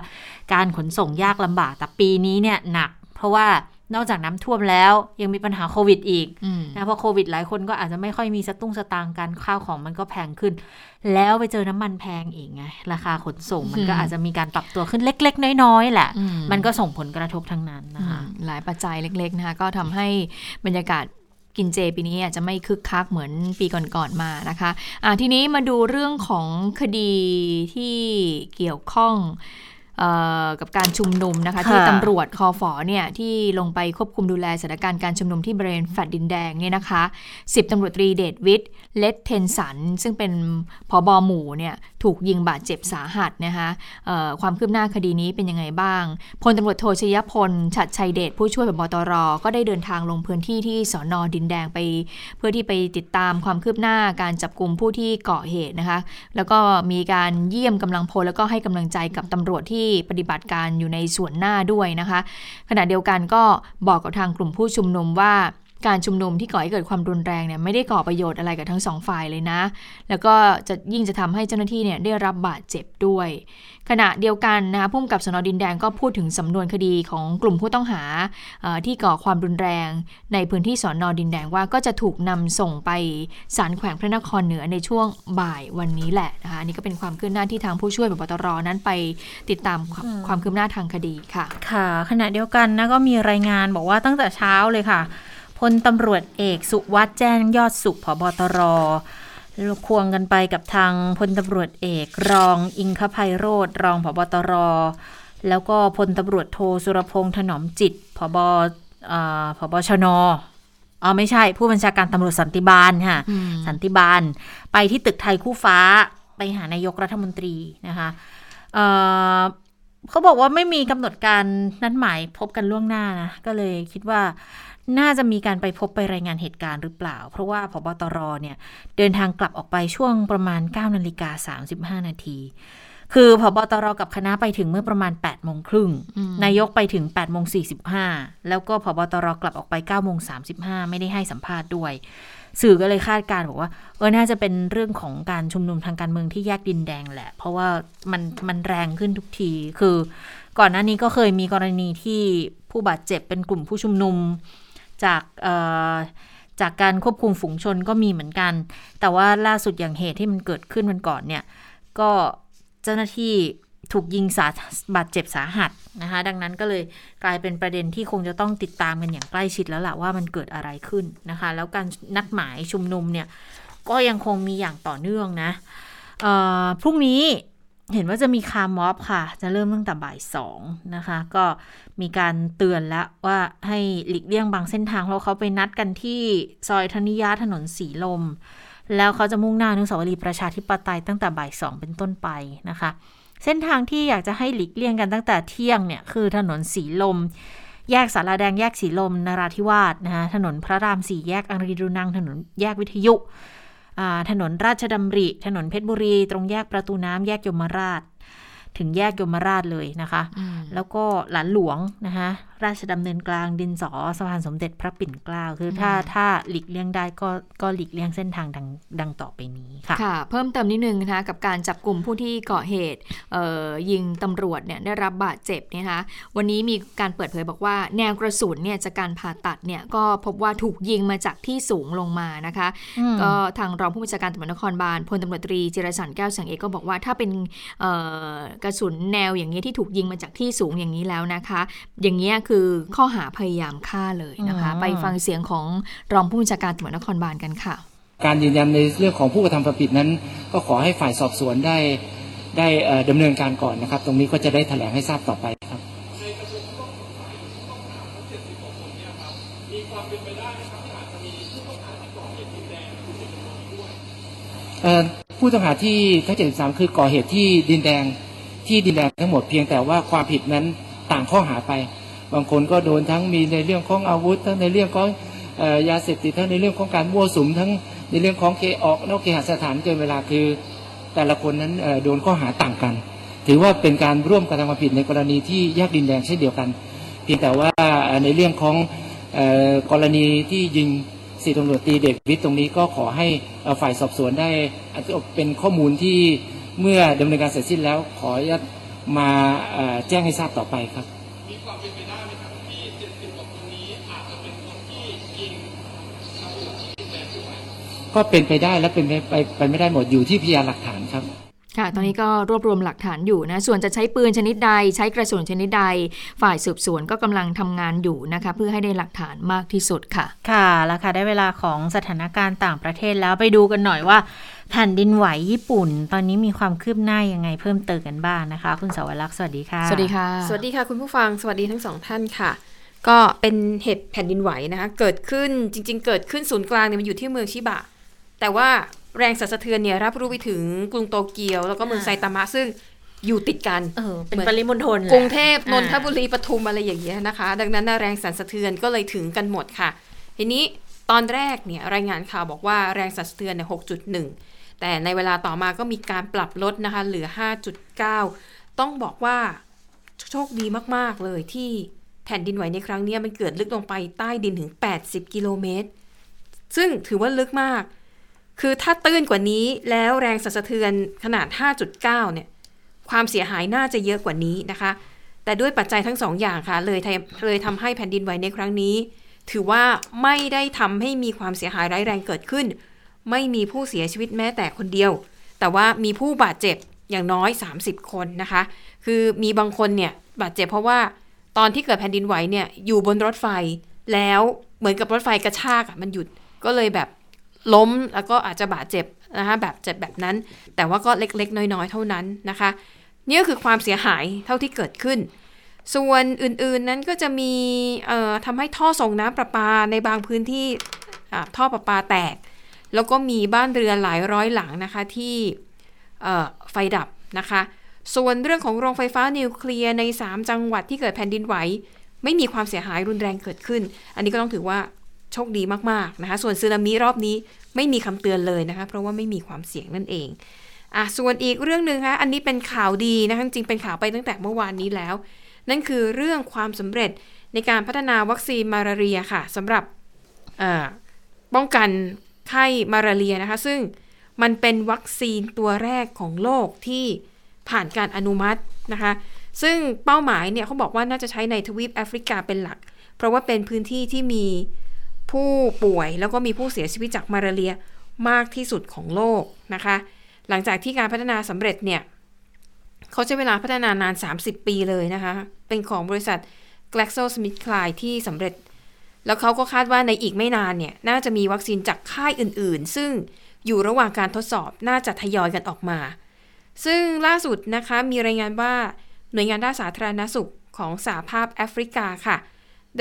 การขนส่งยากลำบากแต่ปีนี้เนี่ยหนัก เพราะว่านอกจากน้ำท่วมแล้วยังมีปัญหาโควิดอีกอืมนะเพราะโควิดหลายคนก็อาจจะไม่ค่อยมีสตุ้งสตางค์กันข้าวของมันก็แพงขึ้น แล้วไปเจอน้ำมันแพงอีกไงราคาขนส่งมันก็อืมอาจจะมีการปรับตัวขึ้นเล็ก ๆ น้อยๆแหละอืมมันก็ส่งผลกระทบทั้งนั้นอืนะคะมหลายปัจจัยเล็ก ๆ นะคะก็ทำให้บรรยากาศกินเจปีนี้อาจจะไม่คึกคักเหมือนปีก่อนๆมานะคะอะทีนี้มาดูเรื่องของคดีที่เกี่ยวข้องเออ กับการชุมนุมนะคะค่ะที่ตำรวจคอฝอเนี่ยที่ลงไปควบคุมดูแลสถานการณ์การชุมนุมที่บริเวณแฟลตดินแดงเนี่ยนะคะสิบตำรวจตรีเดชวิทย์เลดเทนสัน ซึ่งเป็นผอบอหมู่เนี่ยถูกยิงบาดเจ็บสาหัสนะคะเอ่อความคืบหน้าคดีนี้เป็นยังไงบ้างพลตำรวจโทชยพลฉัดชัยเดชผู้ช่วยผบตร ก็ได้เดินทางลงพื้นที่ที่สอนอดินแดงไป เพื่อที่ไปติดตามความคืบหน้าการจับกลุ่มผู้ที่ก่อเหตุนะคะ แล้วก็มีการเยี่ยมกำลังพลแล้วก็ให้กำลังใจกับตำรวจที่ปฏิบัติการอยู่ในส่วนหน้าด้วยนะคะ ขณะเดียวกันก็บอกกับทางกลุ่มผู้ชุมนุมว่าการชุมนุมที่ก่อให้เกิดความรุนแรงเนี่ยไม่ได้ก่อประโยชน์อะไรกับทั้งสองฝ่ายเลยนะ แล้วก็จะยิ่งจะทำให้เจ้าหน้าที่เนี่ยได้รับบาดเจ็บด้วย ขณะเดียวกันนะคะผู้กำกับสนดินแดงก็พูดถึงสำนวนคดีของกลุ่มผู้ต้องหาที่ก่อความรุนแรง ในพื้นที่สอนอดินแดงว่าก็จะถูกนำส่งไปศาลแขวงพระนครเหนือในช่วงบ่ายวันนี้แหละนะคะนนี่ก็เป็นความคืบหน้าที่ทางผู้ช่วยผบตรนั้นไปติดตามความความคืบหน้าทางคดีค่ะ ค่ะ ขณะเดียวกันนะก็มีรายงานบอกว่าตั้งแต่เช้าเลยค่ะพลตำรวจเอกสุวัสด์แจ้งยอดสุขผบตร ควงกันไปกับทางพลตำรวจเอก รองอิงคภัยโรธรองผบตร แล้วก็พลตำรวจโทสุรพงษ์ถนอมจิตผบเอ่อผบชนอ๋อไม่ใช่ ผู้บัญชาการตำรวจสันติบาลค่ะอืมสันติบาล ไปที่ตึกไทยคู่ฟ้าไปหานายกรัฐมนตรีนะคะเอ่อเขาบอกว่าไม่มีกำหนดการนัดหมายพบกันล่วงหน้านะ ก็เลยคิดว่า น่าจะมีการไปพบไปรายงานเหตุการณ์หรือเปล่า เพราะว่าพบตรเนี่ยเดินทางกลับออกไปช่วงประมาณ9นาฬิกา35 นาที คือพบตรกับคณะไปถึงเมื่อประมาณ8โมงครึ่งอืมนายกไปถึง8โมง45 แล้วก็พบตรกลับออกไป9โมง35 ไม่ได้ให้สัมภาษณ์ด้วย สื่อก็เลยคาดการณ์บอกว่าเออน่าจะเป็นเรื่องของการชุมนุมทางการเมืองที่แยกดินแดงแหละ เพราะว่ามันมันแรงขึ้นทุกที คือ ก่อนหน้านี้ก็เคยมีกรณีที่ผู้บาดเจ็บเป็นกลุ่มผู้ชุมนุม จากจากการควบคุมฝูงชนก็มีเหมือนกัน แต่ว่าล่าสุดอย่างเหตุที่มันเกิดขึ้นวันก่อนเนี่ย ก็เจ้าหน้าที่ถูกยิงสาบาดเจ็บสาหัสนะคะ ดังนั้นก็เลยกลายเป็นประเด็นที่คงจะต้องติดตามกันอย่างใกล้ชิดแล้วล่ะว่ามันเกิดอะไรขึ้นนะคะ แล้วการนัดหมายชุมนุมเนี่ย ก็ยังคงมีอย่างต่อเนื่องนะเอ่อพรุ่งนี้เห็นว่าจะมีคาร์มอบค่ะ จะเริ่มตั้งแต่บ่ายสองนะคะ ก็ มีการเตือนแล้วว่าให้หลีกเลี่ยงบางเส้นทางเพราะเขาไปนัดกันที่ซอยธนิยาถนนสีลม แล้วเขาจะมุ่งหน้าอนุสาวรีย์ประชาธิปไตยตั้งแต่บ่ายสองเป็นต้นไปนะคะ เส้นทางที่อยากจะให้หลีกเลี่ยงกันตั้งแต่เที่ยงเนี่ยคือถนนสีลม แยกสาราแดงแยกสีลมนราธิวาสนะคะถนนพระรามสี่แยกอังรีดูนังถนนแยกวิทยุถนนราชดำริ ถนนเพชรบุรี ตรงแยกประตูน้ำแยกยมราช ถึงแยกยมราชเลยนะคะอืมแล้วก็หลานหลวงนะคะ ราชดำเนินกลางดินสอสะพานสมเด็จพระปิ่นเกล้าคือถ้าถ้าหลีกเลี่ยงได้ก็ก็หลีกเลี่ยงเส้นทางดังดังต่อไปนี้ค่ะค่ะ เพิ่มเติมนิดนึงนะคะกับการจับกลุ่มผู้ที่ก่อเหตุเอ่อยิงตำรวจเนี่ยได้รับบาดเจ็บเนี่ยนะคะวันนี้มีการเปิดเผยบอกว่า แนวกระสุนเนี่ยจากการผ่าตัดเนี่ยก็พบว่าถูกยิงมาจากที่สูงลงมานะคะอืมก็ทางรองผู้บัญชาการตำรวจนครบาลพลตำรวจตรีจิรสันแก้วแสงเอกก็บอกว่าถ้าเป็นเอ่อกระสุนแนวอย่างนี้ยที่ถูกยิงมาจากที่สูงอย่างนี้แล้วนะคะ อย่างนี้ยคือข้อหาพยายามฆ่าเลยนะคะอืมไปฟังเสียงของรองผู้บัญชาการตำรวจนครบาลกันค่ะ การยืนยันในเรื่องของผู้กระทำความผิดนั้น ก็ขอให้ฝ่ายสอบสวนได้ได้เอ่อดำเนินการก่อนนะครับ ตรงนี้ก็จะได้แถลงให้ทราบต่อไปครับเอ่อผู้ต้องหาที่ทั้ง73 คือก่อเหตุที่ดินแดงที่ดินแดงทั้งหมดเพียงแต่ว่าความผิดนั้นต่างข้อหาไป บางคนก็โดนทั้งมีในเรื่องของอาวุธ ทั้งในเรื่องของออยาเสพติดทั้งในเรื่องของการมั่วสุมทั้งในเรื่องของเคออกนอกเคหสถานเกินเวลาคือ แต่ละคนนั้นโดนข้อหาต่างกัน ถือว่าเป็นการร่วมกระทำความผิดในกรณีที่แยกดินแดงเช่นเดียวกัน เพียงแต่ว่าในเรื่องของออกรณีที่ยิงสี่ตำรวจตีเด็กวิทย์ตรงนี้ก็ขอให้ฝ่ายสอบสวนได้เป็นข้อมูลที่เมื่อดำเนินการเสร็จสิ้นแล้วขออนุญาตมาแจ้งให้ทราบต่อไปครับ ก็เป็นไปได้และเป็นไปไปไปไม่ได้หมดอยู่ที่พยานหลักฐานครับค่ะ ตอนนี้ก็รวบรวมหลักฐานอยู่นะ ส่วนจะใช้ปืนชนิดใด ใช้กระสุนชนิดใด ฝ่ายสืบสวนก็กำลังทำงานอยู่นะคะ เพื่อให้ได้หลักฐานมากที่สุดค่ะ ค่ะ แล้วค่ะ ได้เวลาของสถานการณ์ต่างประเทศแล้วไปดูกันหน่อยว่าแผ่นดินไหวญี่ปุ่น ตอนนี้มีความคืบหน้ายังไงเพิ่มเติมกันบ้างนะคะ คุณสาวรักษ์สวัสดีค่ะ สวัสดีค่ะ สวัสดีค่ะ คุณผู้ฟัง สวัสดีทั้งสองท่านค่ะ ก็เป็นเหตุแผ่นดินไหวนะคะ เกิดขึ้นจริง ๆ เกิดขึ้นศูนย์กลางเนี่ยมันอยู่ที่เมืองชิบะ แต่ว่าแรงสั่นสะเทือนเนี่ยรับรู้ไปถึงกรุงโตเกียว แล้วก็เมืองไซตามะซึ่งอยู่ติดกันเออเป็นหมือปริมณฑลแหละกรุงเทพนอ่านนทบุรีปทุมอะไรอย่างเงี้ยนะคะ ดังนั้นน่ะแรงสั่นสะเทือนก็เลยถึงกันหมดค่ะ ทีนี้ตอนแรกเนี่ยรายงานข่าวบอกว่าแรงสั่นสะเทือนเนี่ย6.1แต่ในเวลาต่อมาก็มีการปรับลดนะคะ เหลือ 5.9 ต้องบอกว่าโชคดีมาก ๆ เลยที่แผ่นดินไหวในครั้งเนี้ยมันเกิดลึกลงไปใต้ดินถึง 80 กิโลเมตร ซึ่งถือว่าลึกมาก คือถ้าตื้นกว่านี้แล้วแรงสั่นสะเทือนขนาด 5.9 เนี่ย ความเสียหายน่าจะเยอะกว่านี้นะคะ แต่ด้วยปัจจัยทั้งสองอย่างค่ะ เลยทำเลยทำให้แผ่นดินไหวในครั้งนี้ ถือว่าไม่ได้ทำให้มีความเสียหายร้ายแรงเกิดขึ้น ไม่มีผู้เสียชีวิตแม้แต่คนเดียว แต่ว่ามีผู้บาดเจ็บอย่างน้อย 30 คนนะคะ คือมีบางคนเนี่ยบาดเจ็บเพราะว่าตอนที่เกิดแผ่นดินไหวเนี่ยอยู่บนรถไฟแล้วเหมือนกับรถไฟกระชากอะมันหยุดก็เลยแบบ ล้มแล้วก็อาจจะบาดเจ็บนะคะแบบเจ็บแบบนั้น แต่ว่าก็เล็กๆ น้อยๆ เท่านั้นนะคะ นี่ก็คือความเสียหายเท่าที่เกิดขึ้น ส่วนอื่นๆนั้นก็จะมีทำให้ท่อส่งน้ำประปาในบางพื้นที่ท่อประปาแตก แล้วก็มีบ้านเรือนหลายร้อยหลังนะคะที่ไฟดับนะคะ ส่วนเรื่องของโรงไฟฟ้านิวเคลียร์ใน 3 จังหวัดที่เกิดแผ่นดินไหว ไม่มีความเสียหายรุนแรงเกิดขึ้น อันนี้ก็ต้องถือว่า โชคดีมากๆนะคะ ส่วนสึนามิรอบนี้ไม่มีคำเตือนเลยนะคะ เพราะว่าไม่มีความเสี่ยงนั่นเองอะส่วนอีกเรื่องหนึ่งคะอันนี้เป็นข่าวดีนะคะจริงเป็นข่าวไปตั้งแต่เมื่อวานนี้แล้ว นั่นคือเรื่องความสำเร็จในการพัฒนาวัคซีนมาลาเรียค่ะสำหรับป้องกันไข้มาลาเรียนะคะ ซึ่งมันเป็นวัคซีนตัวแรกของโลกที่ผ่านการอนุมัตินะคะ ซึ่งเป้าหมายเนี่ยเขาบอกว่าน่าจะใช้ในทวีปแอฟริกาเป็นหลัก เพราะว่าเป็นพื้นที่ที่มี ผู้ป่วยแล้วก็มีผู้เสียชีวิตจากมาลาเรียมากที่สุดของโลกนะคะ หลังจากที่การพัฒนาสำเร็จเนี่ยเขาใช้เวลาพัฒนานาน 30 ปีเลยนะคะ เป็นของบริษัท GlaxoSmithKline ที่สำเร็จ แล้วเขาก็คาดว่าในอีกไม่นานเนี่ย น่าจะมีวัคซีนจากค่ายอื่นๆ ซึ่งอยู่ระหว่างการทดสอบน่าจะทยอยกันออกมา ซึ่งล่าสุดนะคะมีรายงานว่าหน่วยงานด้านสาธารณสุขของสหภาพแอฟริกาค่ะ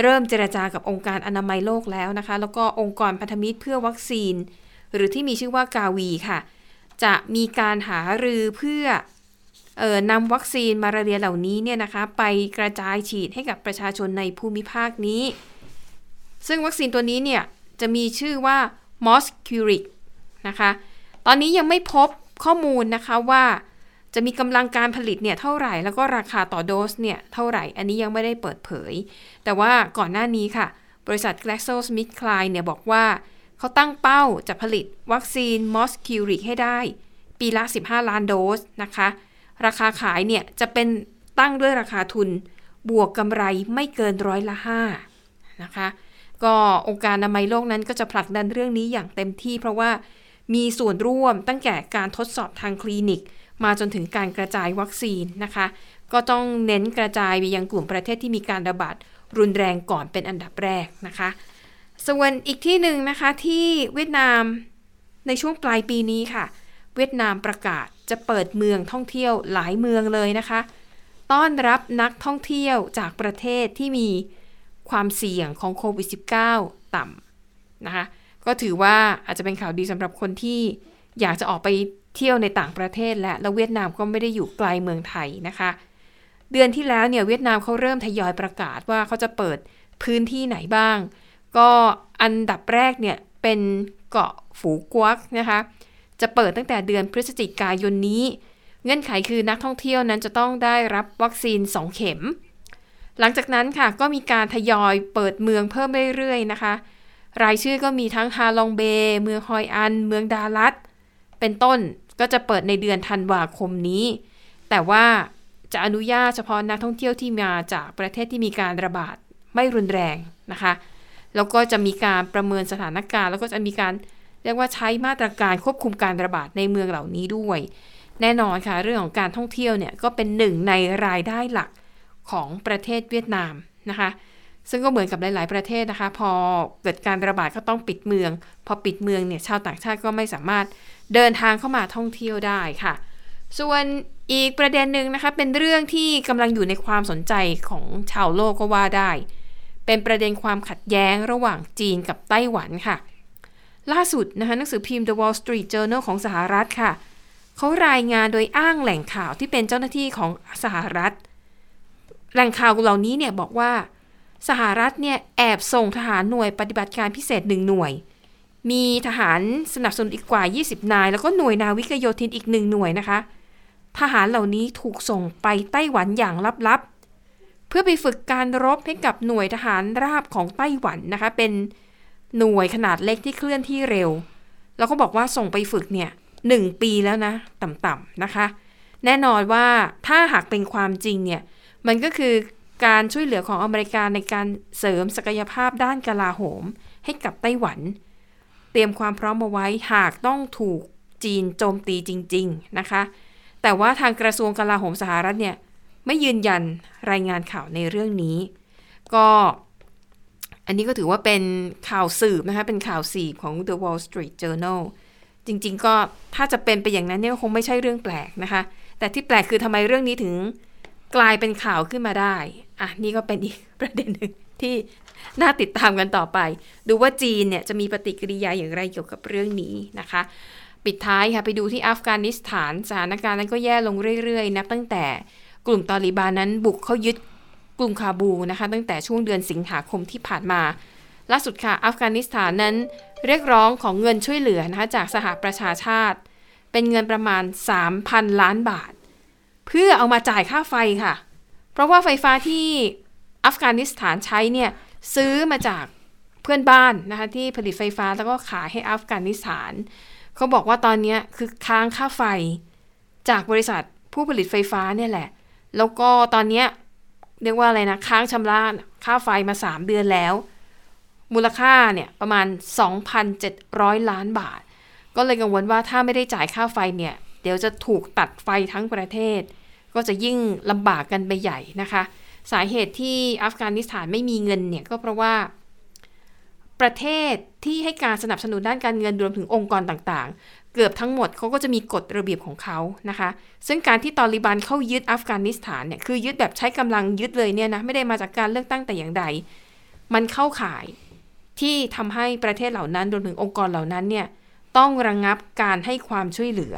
เริ่มเจรจากับองค์การอนามัยโลกแล้วนะคะ แล้วก็องค์กรพันธมิตรเพื่อวัคซีน หรือที่มีชื่อว่ากาวีค่ะ จะมีการหารือเพื่อออนำวัคซีนมาลาเรียเหล่านี้เนี่ยนะคะ ไปกระจายฉีดให้กับประชาชนในภูมิภาคนี้ ซึ่งวัคซีนตัวนี้เนี่ยจะมีชื่อว่า m o s c u r i c นะคะ ตอนนี้ยังไม่พบข้อมูลนะคะว่า จะมีกำลังการผลิตเนี่ยเท่าไหร่แล้วก็ราคาต่อโดสเนี่ยเท่าไหร่อันนี้ยังไม่ได้เปิดเผย แต่ว่าก่อนหน้านี้ค่ะ บริษัท GlaxoSmithKline เนี่ยบอกว่า เขาตั้งเป้าจะผลิตวัคซีน m o s c u r i c ให้ได้ ปีละ 15 ล้านโดสนะคะ ราคาขายเนี่ยจะเป็นตั้งด้วยราคาทุนบวกกำไรไม่เกินร้อยละ5นะคะก็องค์การอนามัยโลกนั้นก็จะผลักดันเรื่องนี้อย่างเต็มที่ เพราะว่ามีส่วนร่วมตั้งแต่การทดสอบทางคลินิก มาจนถึงการกระจายวัคซีนนะคะ ก็ต้องเน้นกระจายไปยังกลุ่มประเทศที่มีการระบาดรุนแรงก่อนเป็นอันดับแรกนะคะ ส่วนอีกที่หนึ่งนะคะที่เวียดนามในช่วงปลายปีนี้ค่ะ เวียดนามประกาศจะเปิดเมืองท่องเที่ยวหลายเมืองเลยนะคะ ต้อนรับนักท่องเที่ยวจากประเทศที่มีความเสี่ยงของโควิด -19 ต่ำนะคะ ก็ถือว่าอาจจะเป็นข่าวดีสำหรับคนที่อยากจะออกไป เที่ยวในต่างประเทศและแล้วเวียดนามก็ไม่ได้อยู่ไกลเมืองไทยนะคะ เดือนที่แล้วเนี่ยเวียดนามเขาเริ่มทยอยประกาศว่าเขาจะเปิดพื้นที่ไหนบ้าง ก็อันดับแรกเนี่ยเป็นเกาะฝูกวกนะคะ จะเปิดตั้งแต่เดือนพฤศจิกายนนี้ เงื่อนไขคือนักท่องเที่ยวนั้นจะต้องได้รับวัคซีน 2 เข็ม หลังจากนั้นค่ะก็มีการทยอยเปิดเมืองเพิ่มเรื่อยๆนะคะ รายชื่อก็มีทั้งฮาลองเบ เมืองฮอยอัน เมืองดาลัดเเป็นต้นก็จะเปิดในเดือนธันวาคมนี้ แต่ว่าจะอนุญาตเฉพาะนักท่องเที่ยวที่มาจากประเทศที่มีการระบาดไม่รุนแรงนะคะ แล้วก็จะมีการประเมินสถานการณ์ แล้วก็จะมีการเรียกว่าใช้มาตรการควบคุมการระบาดในเมืองเหล่านี้ด้วย แน่นอนค่ะเรื่องของการท่องเที่ยวเนี่ยก็เป็นหนึ่งในรายได้หลักของประเทศเวียดนามนะคะ ซึ่งก็เหมือนกับหลาย ๆ ประเทศนะคะ พอเกิดการระบาดก็ต้องปิดเมือง พอปิดเมืองเนี่ยชาวต่างชาติก็ไม่สามารถ เดินทางเข้ามาท่องเที่ยวได้ค่ะ ส่วนอีกประเด็นหนึ่งนะคะเป็นเรื่องที่กำลังอยู่ในความสนใจของชาวโลกก็ว่าได้ เป็นประเด็นความขัดแย้งระหว่างจีนกับไต้หวันค่ะ ล่าสุดนะคะหนังสือพิมพ์ The Wall Street Journal ของสหรัฐค่ะเขารายงานโดยอ้างแหล่งข่าวที่เป็นเจ้าหน้าที่ของสหรัฐ แหล่งข่าวเหล่านี้เนี่ยบอกว่า สหรัฐเนี่ยแอบส่งทหารหน่วยปฏิบัติการพิเศษหนึ่งหน่วย มีทหารสนับสนุนอีกกว่า 20 นาย แล้วก็หน่วยนาวิกโยธินอีกหนึ่งหน่วยนะคะ ทหารเหล่านี้ถูกส่งไปไต้หวันอย่างลับๆ เพื่อไปฝึกการรบให้กับหน่วยทหารราบของไต้หวันนะคะ เป็นหน่วยขนาดเล็กที่เคลื่อนที่เร็ว แล้วก็บอกว่าส่งไปฝึกเนี่ยหนึ่งปีแล้วนะ ต่ำๆนะคะ แน่นอนว่าถ้าหากเป็นความจริงเนี่ย มันก็คือการช่วยเหลือของอเมริกาในการเสริมศักยภาพด้านกลาโหม ให้กับไต้หวันเเตรียมความพร้อมเอาไว้หากต้องถูกจีนโจมตีจริง ๆนะคะ แต่ว่าทางกระทรวงกลาโหมสหรัฐเนี่ยไม่ยืนยันรายงานข่าวในเรื่องนี้ ก็อันนี้ก็ถือว่าเป็นข่าวสืบนะคะ เป็นข่าวสืบของ The Wall Street Journal จริง ๆ ก็ถ้าจะเป็นไปอย่างนั้นเนี่ยคงไม่ใช่เรื่องแปลกนะคะ แต่ที่แปลกคือทำไมเรื่องนี้ถึงกลายเป็นข่าวขึ้นมาได้ อะ นี่ก็เป็นอีกประเด็นหนึ่งที่ น่าติดตามกันต่อไป ดูว่าจีนเนี่ยจะมีปฏิกิริยาอย่างไรเกี่ยวกับเรื่องนี้นะคะ ปิดท้ายค่ะไปดูที่อัฟกานิสถานสถานการณ์นั้นก็แย่ลงเรื่อยๆนับตั้งแต่กลุ่มตอริบานนั้นบุกเข้ายึดกรุงคาบูนะคะ ตั้งแต่ช่วงเดือนสิงหาคมที่ผ่านมา ล่าสุดค่ะ อัฟกานิสถานนั้นเรียกร้องของเงินช่วยเหลือนะคะจากสหประชาชาติ เป็นเงินประมาณ 3,000 ล้านบาท เพื่อเอามาจ่ายค่าไฟค่ะ เพราะว่าไฟฟ้าที่อัฟกานิสถานใช้เนี่ย ซื้อมาจากเพื่อนบ้านนะคะที่ผลิตไฟฟ้าแล้วก็ขายให้อัฟกานิสถาน เขาบอกว่าตอนนี้คือค้างค่าไฟจากบริษัทผู้ผลิตไฟฟ้าเนี่ยแหละ แล้วก็ตอนนี้เรียกว่าอะไรนะค้างชำระค่าไฟมา 3 เดือนแล้ว มูลค่าเนี่ยประมาณ 2,700 ล้านบาท ก็เลยกังวลว่าถ้าไม่ได้จ่ายค่าไฟเนี่ย เดี๋ยวจะถูกตัดไฟทั้งประเทศ ก็จะยิ่งลำบากกันไปใหญ่นะคะ สาเหตุที่อัฟกานิสถานไม่มีเงินเนี่ยก็เพราะว่า ประเทศที่ให้การสนับสนุนด้านการเงินรวมถึงองค์กรต่างๆ เกือบทั้งหมดเขาก็จะมีกฎระเบียบของเขานะคะ ซึ่งการที่ตอริบันเข้ายึดอัฟกานิสถานเนี่ยคือยึดแบบใช้กำลังยึดเลยเนี่ยนะไม่ได้มาจากการเลือกตั้งแต่อย่างใด มันเข้าข่ายที่ทำให้ประเทศเหล่านั้นรวมถึงองค์กรเหล่านั้นเนี่ยต้องระงงับการให้ความช่วยเหลือ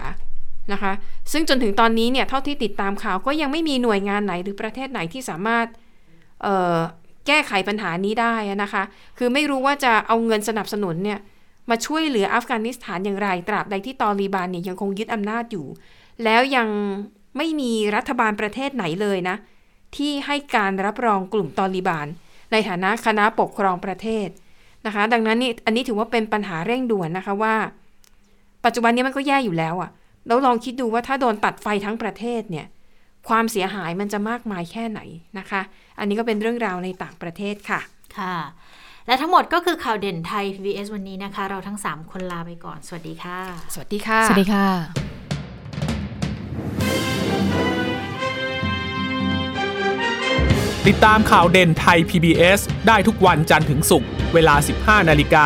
นะคะ ซึ่งจนถึงตอนนี้เนี่ยเท่าที่ติดตามข่าวก็ยังไม่มีหน่วยงานไหนหรือประเทศไหนที่สามารถแก้ไขปัญหานี้ได้นะคะ คือไม่รู้ว่าจะเอาเงินสนับสนุนเนี่ยมาช่วยเหลืออัฟกานิสถานอย่างไร ตราบใดที่ตาลีบานเนี่ยยังคงยึดอำนาจอยู่ แล้วยังไม่มีรัฐบาลประเทศไหนเลยนะ ที่ให้การรับรองกลุ่มตาลีบาน ในฐานะคณะปกครองประเทศนะคะ ดังนั้นนี่อันนี้ถือว่าเป็นปัญหาเร่งด่วนนะคะว่าปัจจุบันนี้มันก็แย่อยู่แล้วอะ่ะ แล้วลองคิดดูว่าถ้าโดนตัดไฟทั้งประเทศเนี่ย ความเสียหายมันจะมากมายแค่ไหนนะคะ อันนี้ก็เป็นเรื่องราวในต่างประเทศค่ะ ค่ะ และทั้งหมดก็คือข่าวเด่นไทย PBS วันนี้นะคะ เราทั้ง 3 คนลาไปก่อน สวัสดีค่ะ สวัสดีค่ะ สวัสดีค่ะ ติดตามข่าวเด่นไทย PBS ได้ทุกวันจันทร์ถึงศุกร์เวลา 15 นาฬิกา